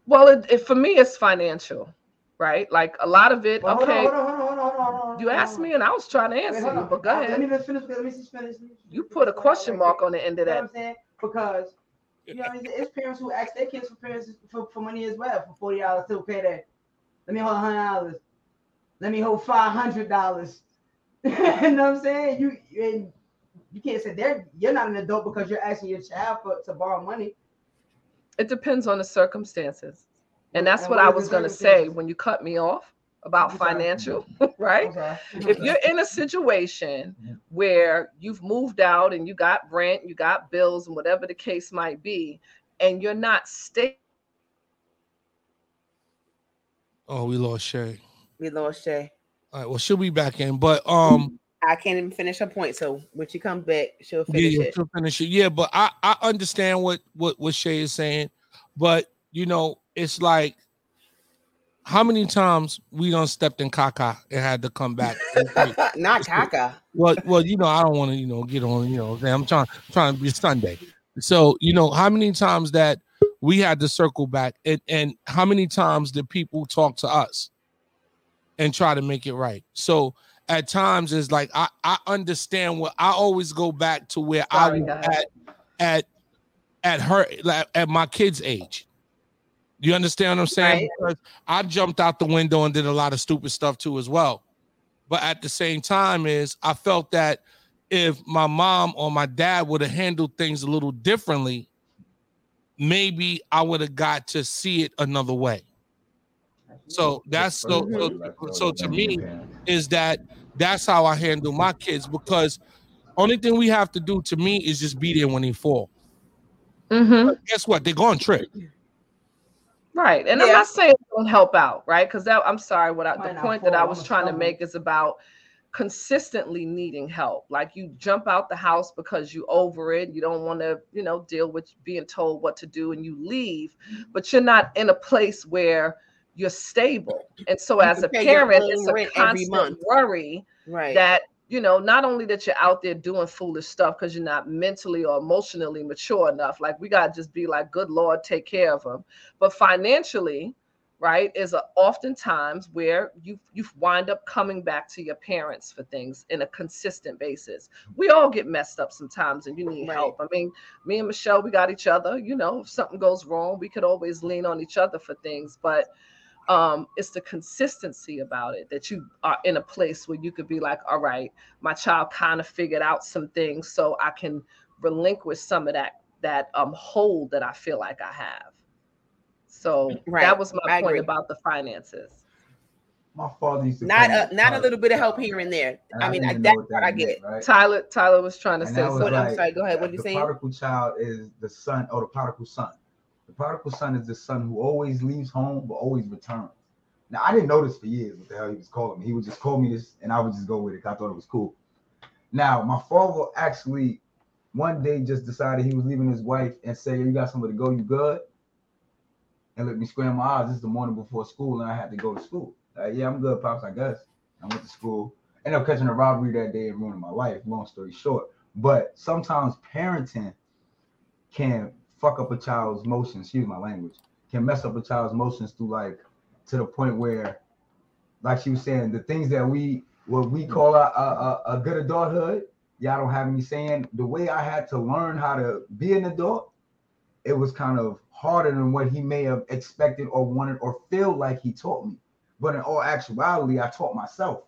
Well, it, it for me, it's financial, right? Like a lot of it. Well, okay, hold on, hold on, hold on, hold on, hold on, you asked me, and I was trying to answer hold you, but go Uh, Let ahead. me just finish. Let me just finish. You put a question mark on the end of You know that. I'm saying? Because you know, it's, parents who ask their kids for parents for, for money as well for forty dollars to pay that. Let me hold hundred dollars. Let me hold five hundred dollars. you know what I'm saying? You and you can't say they're you're not an adult because you're asking your child for to borrow money. It depends on the circumstances, and And that's what what I was gonna say when you cut me off about financial, right? I'm if you're in a situation Yeah. where you've moved out and you got rent, you got bills, and whatever the case might be, and you're not staying. oh, we lost Shay. We lost Shay. All right, well, she'll be back in, but um. I can't even finish her point. So when she comes back, she'll Yeah, finish yeah, it. she'll finish it. Yeah, but I I understand what what what Shay is saying, but you know, it's like how many times we done stepped in caca and had to come back. Not Chaka. well, well, you know, I don't want to, you know, get on, you know, I'm trying trying to be Sunday. So, you know, how many times that we had to circle back and and how many times did people talk to us and try to make it right? So at times it's like I I understand what I always go back to where Sorry, I was at at at her like, at my kid's age. You understand what I'm saying? Because I jumped out the window and did a lot of stupid stuff too as well. But at the same time, is I felt that if my mom or my dad would have handled things a little differently, maybe I would have got to see it another way. So that's so so, so to me is that that's how I handle my kids because only thing we have to do to me is just be there when they fall. Mm-hmm. Guess what? They're going to trip. Right? And I'm not saying don't help out, right? Because that I'm sorry, what I, the point that I was trying to make is about consistently needing help. Like you jump out the house because you over it, you don't want to, you know, deal with being told what to do, and you leave, but you're not in a place where you're stable. And so, You as a parent, it's a constant worry Right. that you know, not only that you're out there doing foolish stuff because you're not mentally or emotionally mature enough, like we gotta just be like, good Lord, take care of them, but financially, right, is a, oftentimes where you you wind up coming back to your parents for things in a consistent basis. We all get messed up sometimes, and you need Right. help. I mean, me and Michelle, we got each other. You know, if something goes wrong, we could always lean on each other for things, but um it's the consistency about it that you are in a place where you could be like all right my child kind of figured out some things so i can relinquish some of that that um hold that i feel like i have so Right. that was my I point agree. about the finances My father used to Not a me not a little bit of help here and there. And I mean, didn't that know what part I meant, get. right? tyler tyler was trying to And say that was something I'm sorry, go ahead. What are you the saying? prodigal child is the son, or the prodigal son. The prodigal son is the son who always leaves home but always returns. Now I didn't know this for years. What the hell he was calling me? He would just call me this, and I would just go with it. I thought it was cool. Now my father actually one day just decided he was leaving his wife and said, "You got somewhere to go? You good?" And let me square my eyes. This is the morning before school, and I had to go to school. Like, yeah, I'm good, pops. I guess I went to school. Ended up catching a robbery that day and ruining my life. Long story short, but sometimes parenting can fuck up a child's emotions. Excuse my language. Can mess up a child's motions through like to the point where, like she was saying, the things that we what we call a, a, a good adulthood. Y'all don't have any saying. The way I had to learn how to be an adult, it was kind of harder than what he may have expected or wanted or feel like he taught me. But in all actuality, I taught myself.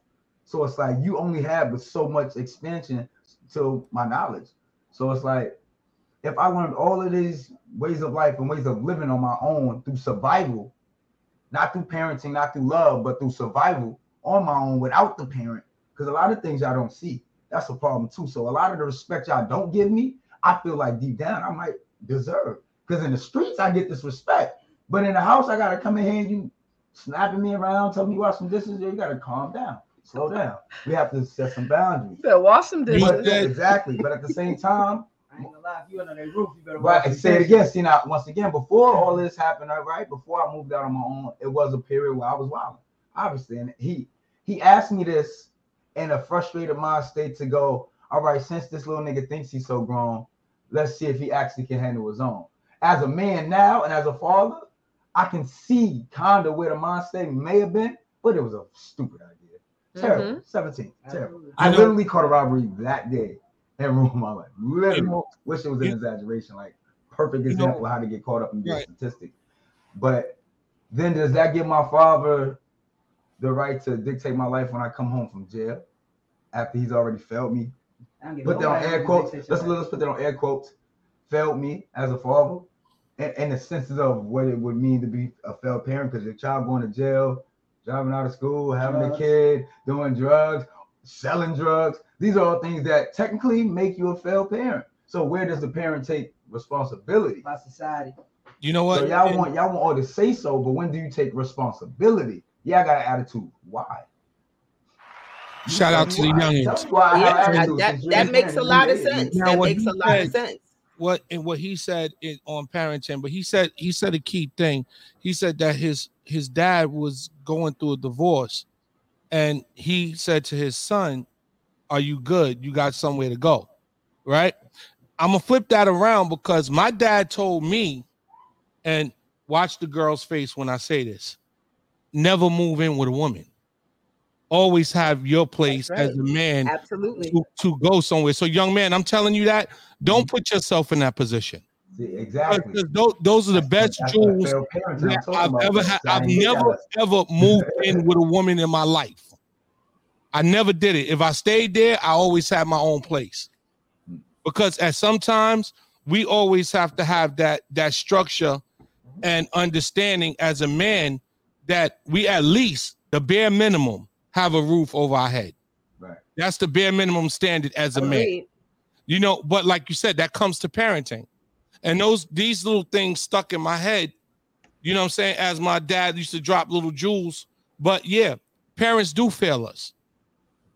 So it's like you only have so much expansion to my knowledge. So it's like if I learned all of these ways of life and ways of living on my own through survival, not through parenting, not through love, but through survival on my own without the parent, because a lot of things y'all don't see. That's a problem too. So a lot of the respect y'all don't give me, I feel like deep down I might deserve. Because in the streets I get this respect, but in the house I gotta come in here and you snapping me around, telling me wash some dishes. You gotta calm down, slow down. We have to set some boundaries. better wash some dishes But, yeah, exactly. But at the same time, I ain't gonna lie, if you under that roof, you better Right, watch and your say it again. See now, once again, before all this happened, all right, before I moved out on my own, it was a period where I was wild, obviously. And he he asked me this in a frustrated mind state to go, all right, since this little nigga thinks he's so grown, let's see if he actually can handle his own. As a man now and as a father, I can see kind of where the mind state may have been, but it was a stupid idea. Mm-hmm. Terrible. 17. Terrible. Absolutely. I literally caught a robbery that day and ruined my life. Literally. You know, Wish it was an you- exaggeration, like perfect You know- example of how to get caught up in this Right. statistic. But then does that give my father the right to dictate my life when I come home from jail after he's already failed me? I don't give Put that on air quotes. Let's let's put that on air quotes. Failed me as a father, and, and the senses of what it would mean to be a failed parent because your child going to jail, driving out of school, having a kid, doing drugs, selling drugs. These are all things that technically make you a failed parent. So where does the parent take responsibility? By society. You know what? So y'all And- want y'all want all to say so, but when do you take responsibility? Yeah, I got an attitude. Why? You Shout out me to the why. youngins. Tell why Yeah, attitude that, since that makes a lot of sense. Now, That what makes a lot of sense. what and what he said in, on parenting, but he said he said a key thing. He said that his his dad was going through a divorce, and he said to his son, "Are you good? You got somewhere to go, right?" I'm gonna flip that around because my dad told me, and watch the girl's face when I say this: never move in with a woman. Always have your place That's as a man Absolutely. to, to go somewhere. So, young man, I'm telling you that don't mm-hmm. put yourself in that position. See, exactly. Because those, those are the best That's what jewels I'm that talking I've ever had. I I've never that. ever moved in with a woman in my life. I never did it. If I stayed there, I always had my own place. Because at sometimes we always have to have that that structure and understanding as a man that we at least the bare minimum have a roof over our head. Right. That's the bare minimum standard as a man Agreed. you know but like you said that comes to parenting and those these little things stuck in my head you know what i'm saying as my dad used to drop little jewels but yeah parents do fail us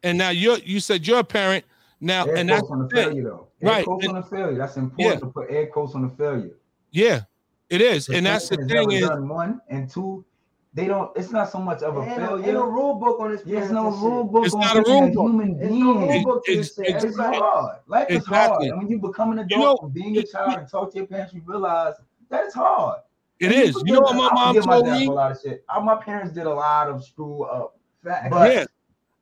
and now you're you said you're a parent now Air and that's on the thing. failure, though. Air Right, quotes and- on the failure. That's important Yeah. to put air quotes on the failure. yeah it is and that's the thing is one and two. They don't. It's not so much of a Ain't no, failure. ain't no rule book on this. There's no rule book It's on not a rule book. human There's no rule being. book It's- this shit. it's- It's hard. Life is Exactly. hard. And when you become an adult You know, and being a it- child and talk to your parents, you realize that it's hard. It And is. You know what my mom forgive my told dad me? For a lot of shit. Uh, My parents did a lot of screw up, Facts. but Yeah.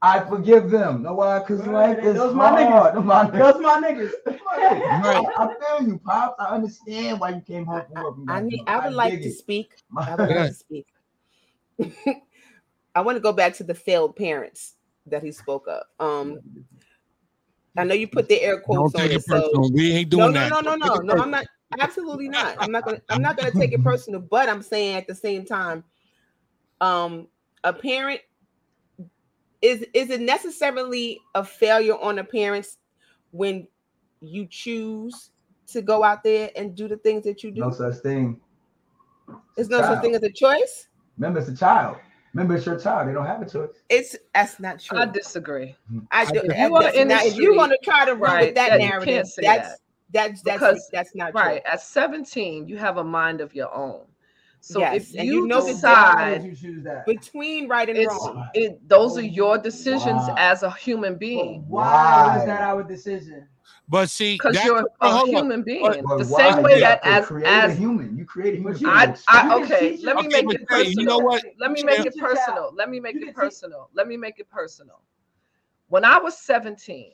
I forgive them. Know why? Because Right, life is those my hard. Those my niggas. Those my niggas. Right. I, I feel you, pops. I understand why you came home from work. and I need. I would like to speak. I would like to speak. I want to go back to the failed parents that he spoke of. Um, I know you put the air Don't quotes on it, it so. We ain't no, doing no, that. no, no, Don't no, no. I'm not. Absolutely not. I'm not gonna. I'm not gonna take it personal. But I'm saying at the same time, um, a parent is is it necessarily a failure on the parents when you choose to go out there and do the things that you do? no such thing. There's no such thing as a choice. Remember, it's a child. Remember, it's your child. They don't have a choice. It's that's not true. I disagree. Mm-hmm. I do. If you are in not- if you're street, going to try to run right, with that that- narrative, that's that. that's that's Because- that's not true. Right. At 17, you have a mind of your own. So Yes, if and you, you know decide you that. Between right and it's wrong, it, those are oh, your decisions Wow. as a human But being why Why? was that our decision? But see, because you're oh, hold a on. human being. But The why? same way You that have as a as human. You create a human. But. I, I okay, let me Okay, make it hey, you know what? Let me make it personal. Let me make it personal. Let me make it personal. When I was 17,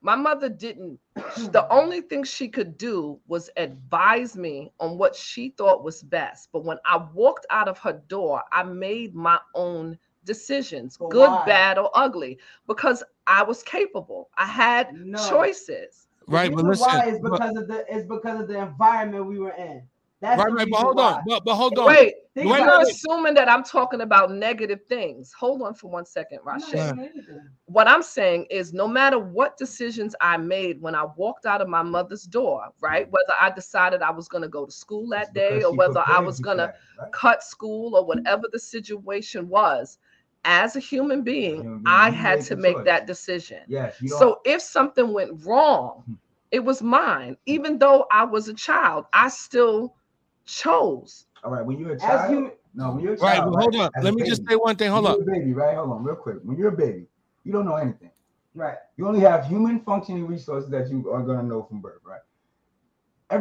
my mother didn't, the only thing she could do was advise me on what she thought was best. But when I walked out of her door, I made my own decisions, But good, why? bad, or ugly, because I was capable. I had No. choices. right, The but listen. why is but- because of the it's because of the environment we were in. That's right, right, but hold why. on. But but hold on. Wait, Think Wait, you're about wait. assuming that I'm talking about negative things. Hold on for one second, I'm not Rashay. Yeah. doing anything. what I'm saying is no matter what decisions I made when I walked out of my mother's door, right? Mm-hmm. Whether I decided I was going to go to school that It's day or whether I was you going to for that, right? cut school or whatever the situation was, as a human being, Human being, I had to make choice. that decision. Yes. You don't, So if something went wrong, hmm. it was mine. Even though I was a child, I still chose. all right. When you're a As child, human, no. When you're a Right, child, but hold right, on. Let a me just say one thing. Hold when on. you're a baby, right? Hold on, real quick. When you're a baby, you don't know anything. right? You only have human functioning resources that you are gonna know from birth, right?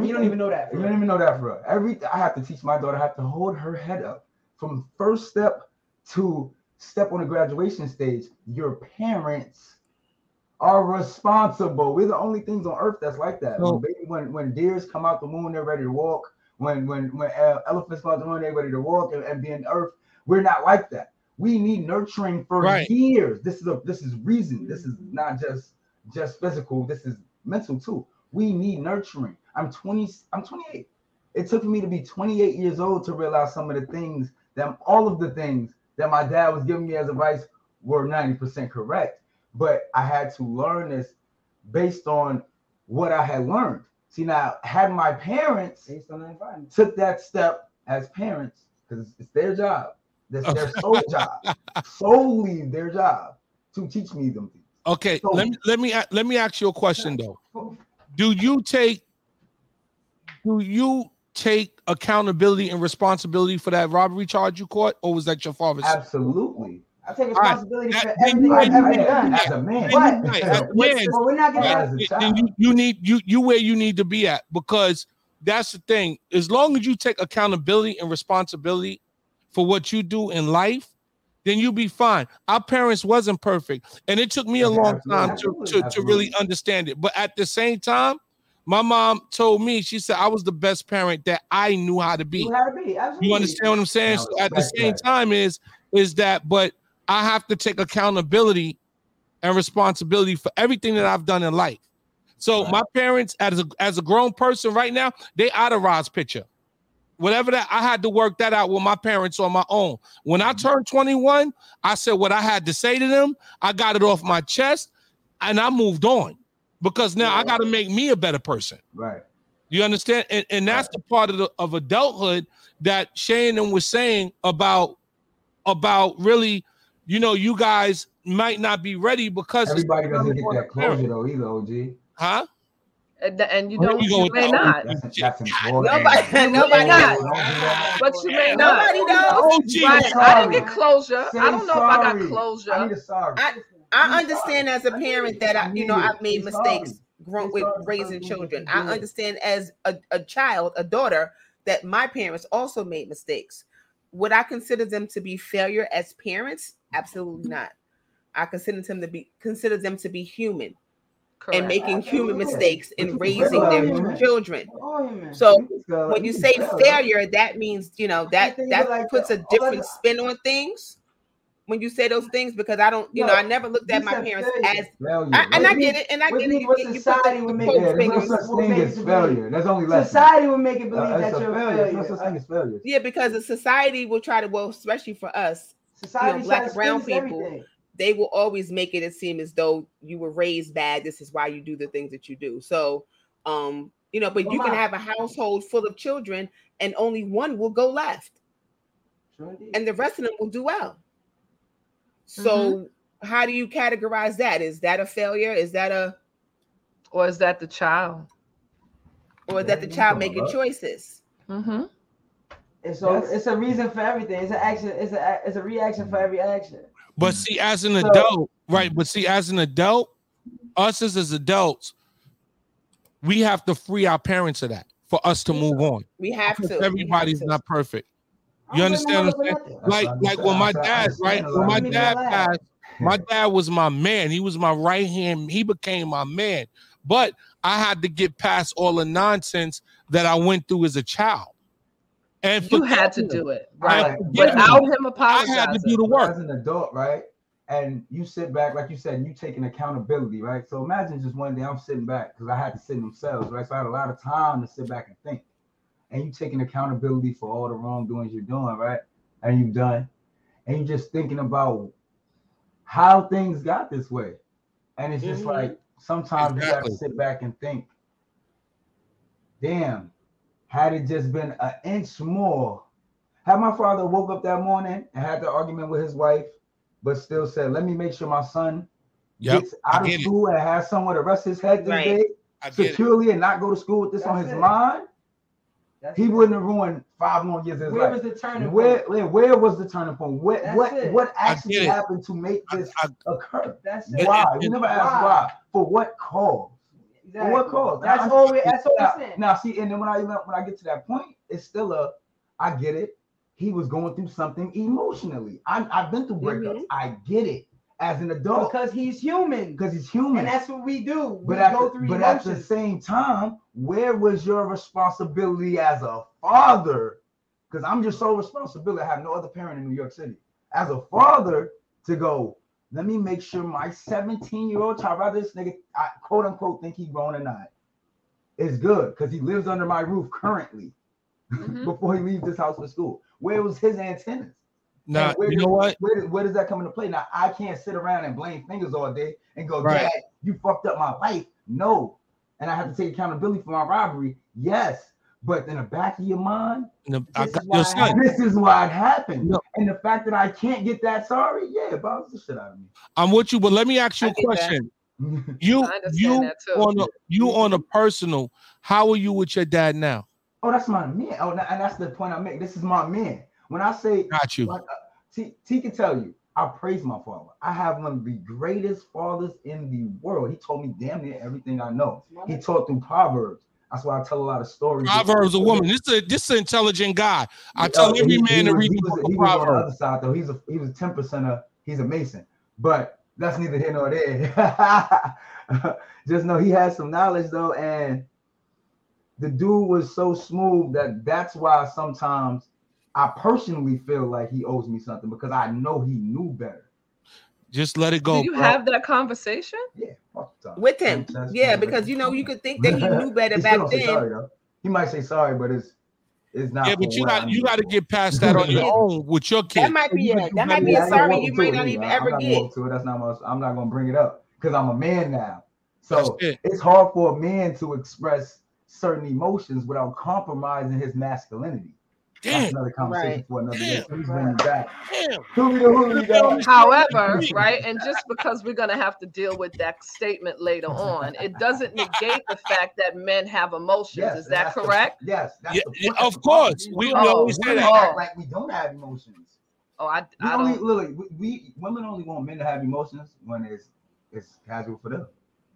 You don't even know that. You don't even know that for real. Every I have to teach my daughter. I have to hold her head up from first step to step on the graduation stage. Your parents are responsible. We're the only things on earth that's like that. So- when baby, when when deers come out the moon, they're ready to walk. When when when uh, elephants come out the moon, they're ready to walk and, and be in earth. We're not like that. We need nurturing for Right. years. This is a this is reason. This is not just just physical. This is mental too. We need nurturing. I'm 20. I'm 28. It took me to be 28 years old to realize some of the things that all of the things that my dad was giving me as advice were 90% correct. But I had to learn this based on what I had learned. See now, had my parents Based on the took that step as parents, because it's their job. That's their sole job, solely their job to teach me them things. Okay, So- let me let me let me ask you a question though. Do you take do you take accountability and responsibility for that robbery charge you caught, or was that your father's? Absolutely. I take right. responsibility for That- everything I've ever done. as a man. But- you- as a What's man, But we're not gonna. Right. as a child. you, you need you you where you need to be at because that's the thing. As long as you take accountability and responsibility for what you do in life, then you'll be fine. Our parents wasn't perfect, and it took me a long time to, to, to really understand it. But at the same time, my mom told me, she said I was the best parent that I knew how to be. You have to be. Absolutely. You understand what I'm saying? Now, So at the same that. time, is is that, but I have to take accountability and responsibility for everything that I've done in life. So Right. my parents, as a as a grown person right now, they out of Rod's picture. Whatever that I had to work that out with my parents on my own. When I turned 21, I said what I had to say to them. I got it off my chest, and I moved on because now I got to make me a better person. Right. You understand? And, and that's the part of the of adulthood that Shannon was saying about about really, you know, you guys might not be ready because Everybody doesn't get that the parent. closure though either, OG. Huh? and, and you don't we go you with may the- not That's, that's important. Nobody, nobody, not. Don't do that. but you may not nobody knows. Oh, right i sorry. didn't get closure Say i don't know if i got sorry. closure I need a sorry. I- I understand as a parent that I, you know, I've made mistakes growing with raising children. I understand as a, a child, a daughter, that my parents also made mistakes. Would I consider them to be failure as parents? Absolutely not. I consider them to be consider them to be human Correct. and making human Absolutely. mistakes in raising fail, their man. children. So when you say failure, that means you know that that like puts a. Different spin on things. When you say those things, because I don't, you know, I never looked at my parents failure. as, Failure. I, and I What get it, and I what get do it. you- what You, you put society the, would make it- Yeah, there's no fingers. such thing as failure. There's only lessons. Society will make it believe Uh, that a you're a failure. failure. There's no such thing as failure. Yeah, because the society will try to, well, especially for us, Society you know, black and brown people, everything. they will always make it seem as though you were raised bad. This is why you do the things that you do. So, um, you know, but Well, you can Ma- have a household full of children, and only one will go left, True indeed. and the rest of them will do well. So, how do you categorize that? Is that a failure? Is that a, or is that the child or is that the child making know, choices? mm-hmm. It's so That's- it's a reason for everything. It's an action. It's a it's a reaction for every action. But see, as an So- adult, right? But see, as an adult, us as, as adults, we have to free our parents of that for us to move on. We have Because to. we have everybody's to. not perfect. I You don't understand what I'm my mother That's Like, what I like when my dad, right? When my dad passed, my dad was my man. He was my right hand. He became my man. But I had to get past all the nonsense that I went through as a child. And you had to him. do it right had without him I had to do the work. as an adult, right? And you sit back, like you said, you taking accountability, right? So imagine just one day I'm sitting back because I had to sit in themselves, right? So I had a lot of time to sit back and think. And you taking accountability for all the wrongdoings you're doing, right? And you've done. And you're just thinking about how things got this way. And it's just Mhm. like sometimes you Exactly. gotta sit back and think, damn, had it just been an inch more, had my father woke up that morning and had the argument with his wife, but still said, let me make sure my son Yep, gets out of get it. school and has somewhere to rest his head this Right. day I it. securely and not go to school with this on his it. mind, That's he it. wouldn't have ruined five more years of his Where life. was the turning Where, point? where, where was the turning point? What That's what it. what actually happened to make this I- occur? That's It- it. Why? it- you never why? asked why. For what cause? For what cause? That's Now, all. We, that's all now, we're saying. now, see, and then when I even when I get to that point, it's still a, I get it. He was going through something emotionally. I, I've been through breakups. Mhm. I get it as an adult because he's human, because he's human. and that's what we do. We but at, go the, through but at the same time, where was your responsibility as a father? Because I'm just so responsible. I have no other parent in New York City. As a father, to go, let me make sure my 17 year old child, rather this nigga, I, quote unquote, think he grown or not, is good because he lives under my roof currently Mhm. before he leaves this house for school. Where was his antennas? Now, where you does- know what? Where, does- where does that come into play? Now I can't sit around and blame fingers all day and go, Right. Dad, you fucked up my life. No, and I have to take accountability for my robbery. Yes, but in the back of your mind, No, I This got is your why I son. this is why it happened. No. And the fact that I can't get that sorry, yeah, it bothers the shit out of me. I'm with you, but let me ask you I a get that. question. You, you on a, you on a personal. How are you with your dad now? oh, that's my man. Oh, and that's the point I make. This is my man. When I say Got you. Like, uh, T, T can tell you, I praise my father. I have one of the greatest fathers in the world. He told me damn near everything I know. He taught through Proverbs. That's why I tell a lot of stories. Proverbs a woman. This is a, this is an intelligent guy. I tell every he- man he to was- read he was- book he was on the Proverbs. other side though. He's a he was ten percent of he's a Mason, but that's neither here nor there. Just know he has some knowledge though, and the dude was so smooth that that's why sometimes I personally feel like he owes me something because I know he knew better. Just let it go. Do you bro. have that conversation? Yeah, fuck the with him. That's- Yeah, because you know you could think that he knew better He back then. sorry. He might say sorry, but it's it's not. yeah, but you got you got to get past that on your own with your kid. That might be You it. That might be Yeah, a I ain't sorry you might not either. even I'm ever not get. to it. That's not my. I'm not gonna bring it up because I'm a man now. So it. it's hard for a man to express certain emotions without compromising his masculinity. Damn. That's another conversation Right. for another day. Please bring me back. Damn. Who be the who be the- However, right, and just because we're going to have to deal with that statement later on, it doesn't negate the fact that men have emotions. Yes, Is that that's the- correct? yes, that's Yeah, yeah, of course. We, we Oh, always say that. act like we don't have emotions. Oh, I, We I only don't. Lily, we, we women only want men to have emotions when it's it's casual for them.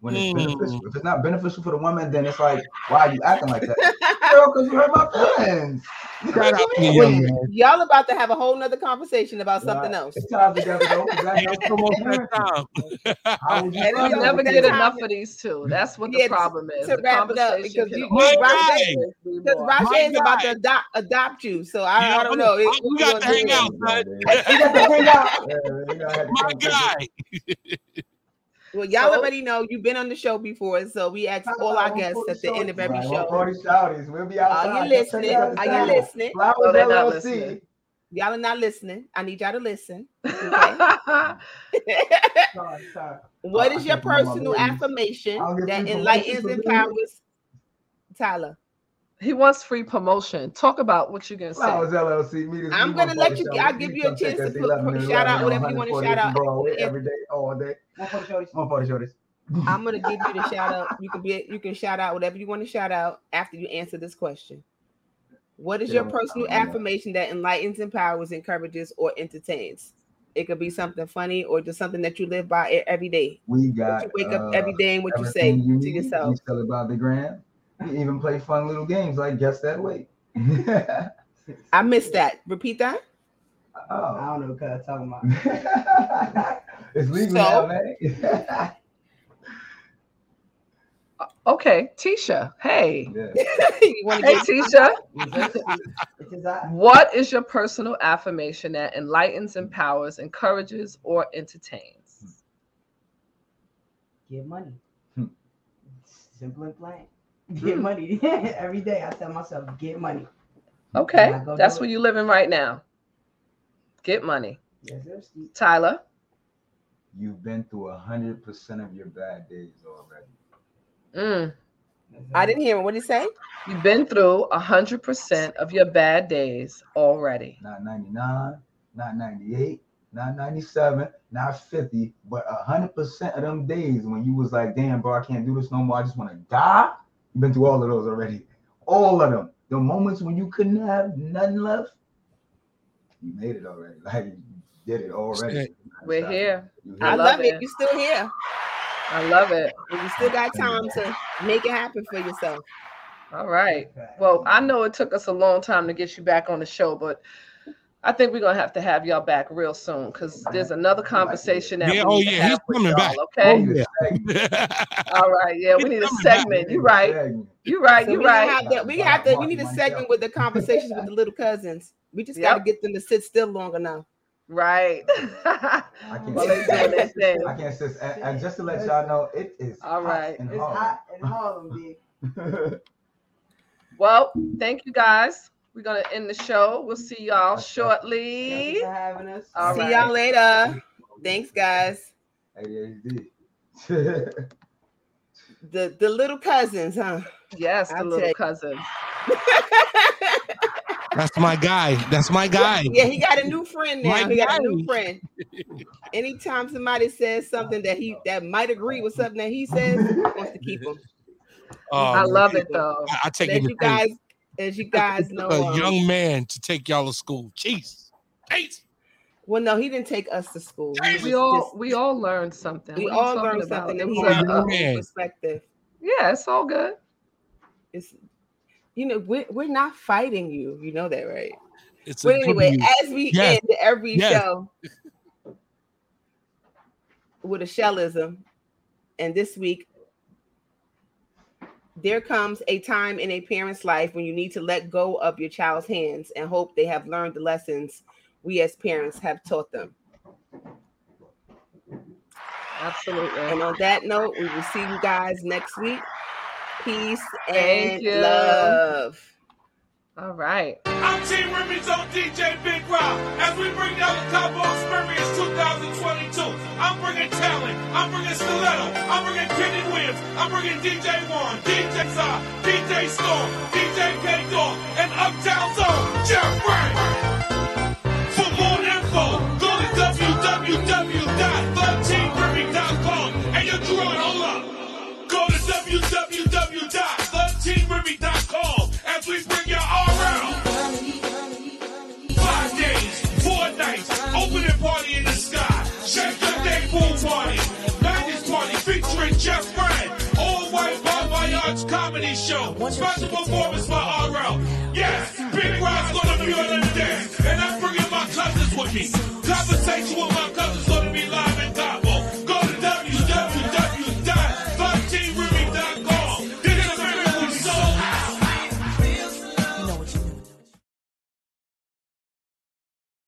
When it's Mm. beneficial. If it's not beneficial for the woman, then it's like, why are you acting like that? Girl, because you hurt my feelings. Shout out to you, Y'all about to have a whole nother conversation about something Right. else. It's time together though. 'cause that's It's almost that time. How would you We never get enough of these two. That's what the Yeah, to- problem is. to the wrap it up, because can you- only you- go right. Because more. Rasha is about to adopt, adopt you, so I, Yeah, I don't know. we- It- we we got gonna hang out, son. Yeah, You got to hang out. we gotta have My guy. Well, y'all So- already know you've been on the show before, so we ask all our guests at the end of every Right, show. 140 shouties. We'll be outside. Are you listening? check out the Are you sound. listening? Flowers No, they're not LLC. listening. Y'all are not listening. I need y'all to listen. Sorry, sorry. what Oh, is I your can't remember my personal affirmation that you enlightens, permission to empowers? Tyler, he wants free promotion. Talk about what you're gonna say. Flowers LLC. Meet. I'm We gonna let you- I'll give you a chance to put- 11 put- shout out whatever you wanna shout out. Broadway If- every day, all day. One for the shorties. One photo shorties. I'm gonna give you the shout out. You can be you can shout out whatever you want to shout out after you answer this question. What is Yeah, your personal affirmation that enlightens, empowers, encourages, or entertains? It could be something funny or just something that you live by every day. We What got. you wake up uh, every day and what you say everything you to yourself. We sell it by the gram. We even play fun little games like guess that weight. I missed that. Repeat that. Oh. I don't know what I'm talking about. it's legal So? now, man. Okay, Tisha. Hey. yeah. you want to Hey, get Tisha. It is I. What is your personal affirmation that enlightens, empowers, encourages, or entertains? Give money. Hmm. Simple and plain. Get Hmm. money. Every day I tell myself, get money. Okay, Can I go that's where you're living right now. Get money. Yes, sir. Tyler. You've been through a hundred percent of your bad days already. Mm, I didn't hear him. What did he say? you've been through a hundred percent of your bad days already. Not 99, not 98, not 97, not 50, but a hundred percent of them days when you was like, damn, bro, I can't do this no more. I just want to die. You've been through all of those already. All of them. The moments when you couldn't have nothing left, you made it already. Like you did it already. We're here. You I I love love it. it. You still here. I love it. And you still got time to make it happen for yourself. All right. Well, I know it took us a long time to get you back on the show, but I think we're gonna have to have y'all back real soon because there's another conversation that Yeah, we oh, need to yeah, he's have with coming y'all, back. Okay. We need a segment. All right. Yeah, we need a coming back. segment. You're right. You're right. So You're we gonna right. have to, we have to, we need a segment with the conversations with the little cousins. We just gotta get them to sit still long enough. Right. I can't, well, they doing their thing. I can't sit. And, and just to let y'all know, it is All hot right. in It's Harlem. hot in Harlem, B. Well, thank you guys. We're gonna end the show. We'll see y'all shortly. you for having us. All See right. y'all later. Thanks, guys. ADHD. The the little cousins, huh? Yes, the I'll little cousins. That's my guy. That's my guy. Yeah, he got a new friend now. My He got a new friend. Anytime somebody says something that he that might agree with something that he says, he wants to keep him. Oh, I love it though. I, I take As him you to guys, as you guys know, a um, young man to take y'all to school. Jeez. Jeez. well, no, he didn't take us to school. He We all just- we all learned something. we What all learned something, It was a man. perspective. yeah, it's all good. It's you know we're, we're not fighting you. You know that, right? It's a But anyway, W. as we Yes. end every Yes. show with a shellism, and this week there comes a time in a parent's life when you need to let go of your child's hands and hope they have learned the lessons we as parents have taught them. Absolutely. And on that note, we will see you guys next week. Peace Thank and you. love. All right. I'm Team Remy's on DJ Big Rob as we bring down the Cowboy Experience 2022. I'm bringing talent. I'm bringing Stiletto. I'm bringing Kenny Williams. I'm bringing DJ Warren, DJ Sa, DJ Storm, DJ K Dog, and Uptown Zone, Jeff Frank. For more info, go to www. Jeff Brand, all white Bon Voyage comedy show. Special performance by RL. Yes, Big Rod's gonna be on the dance, and I'm bringing my cousins with me. Conversation with my cousins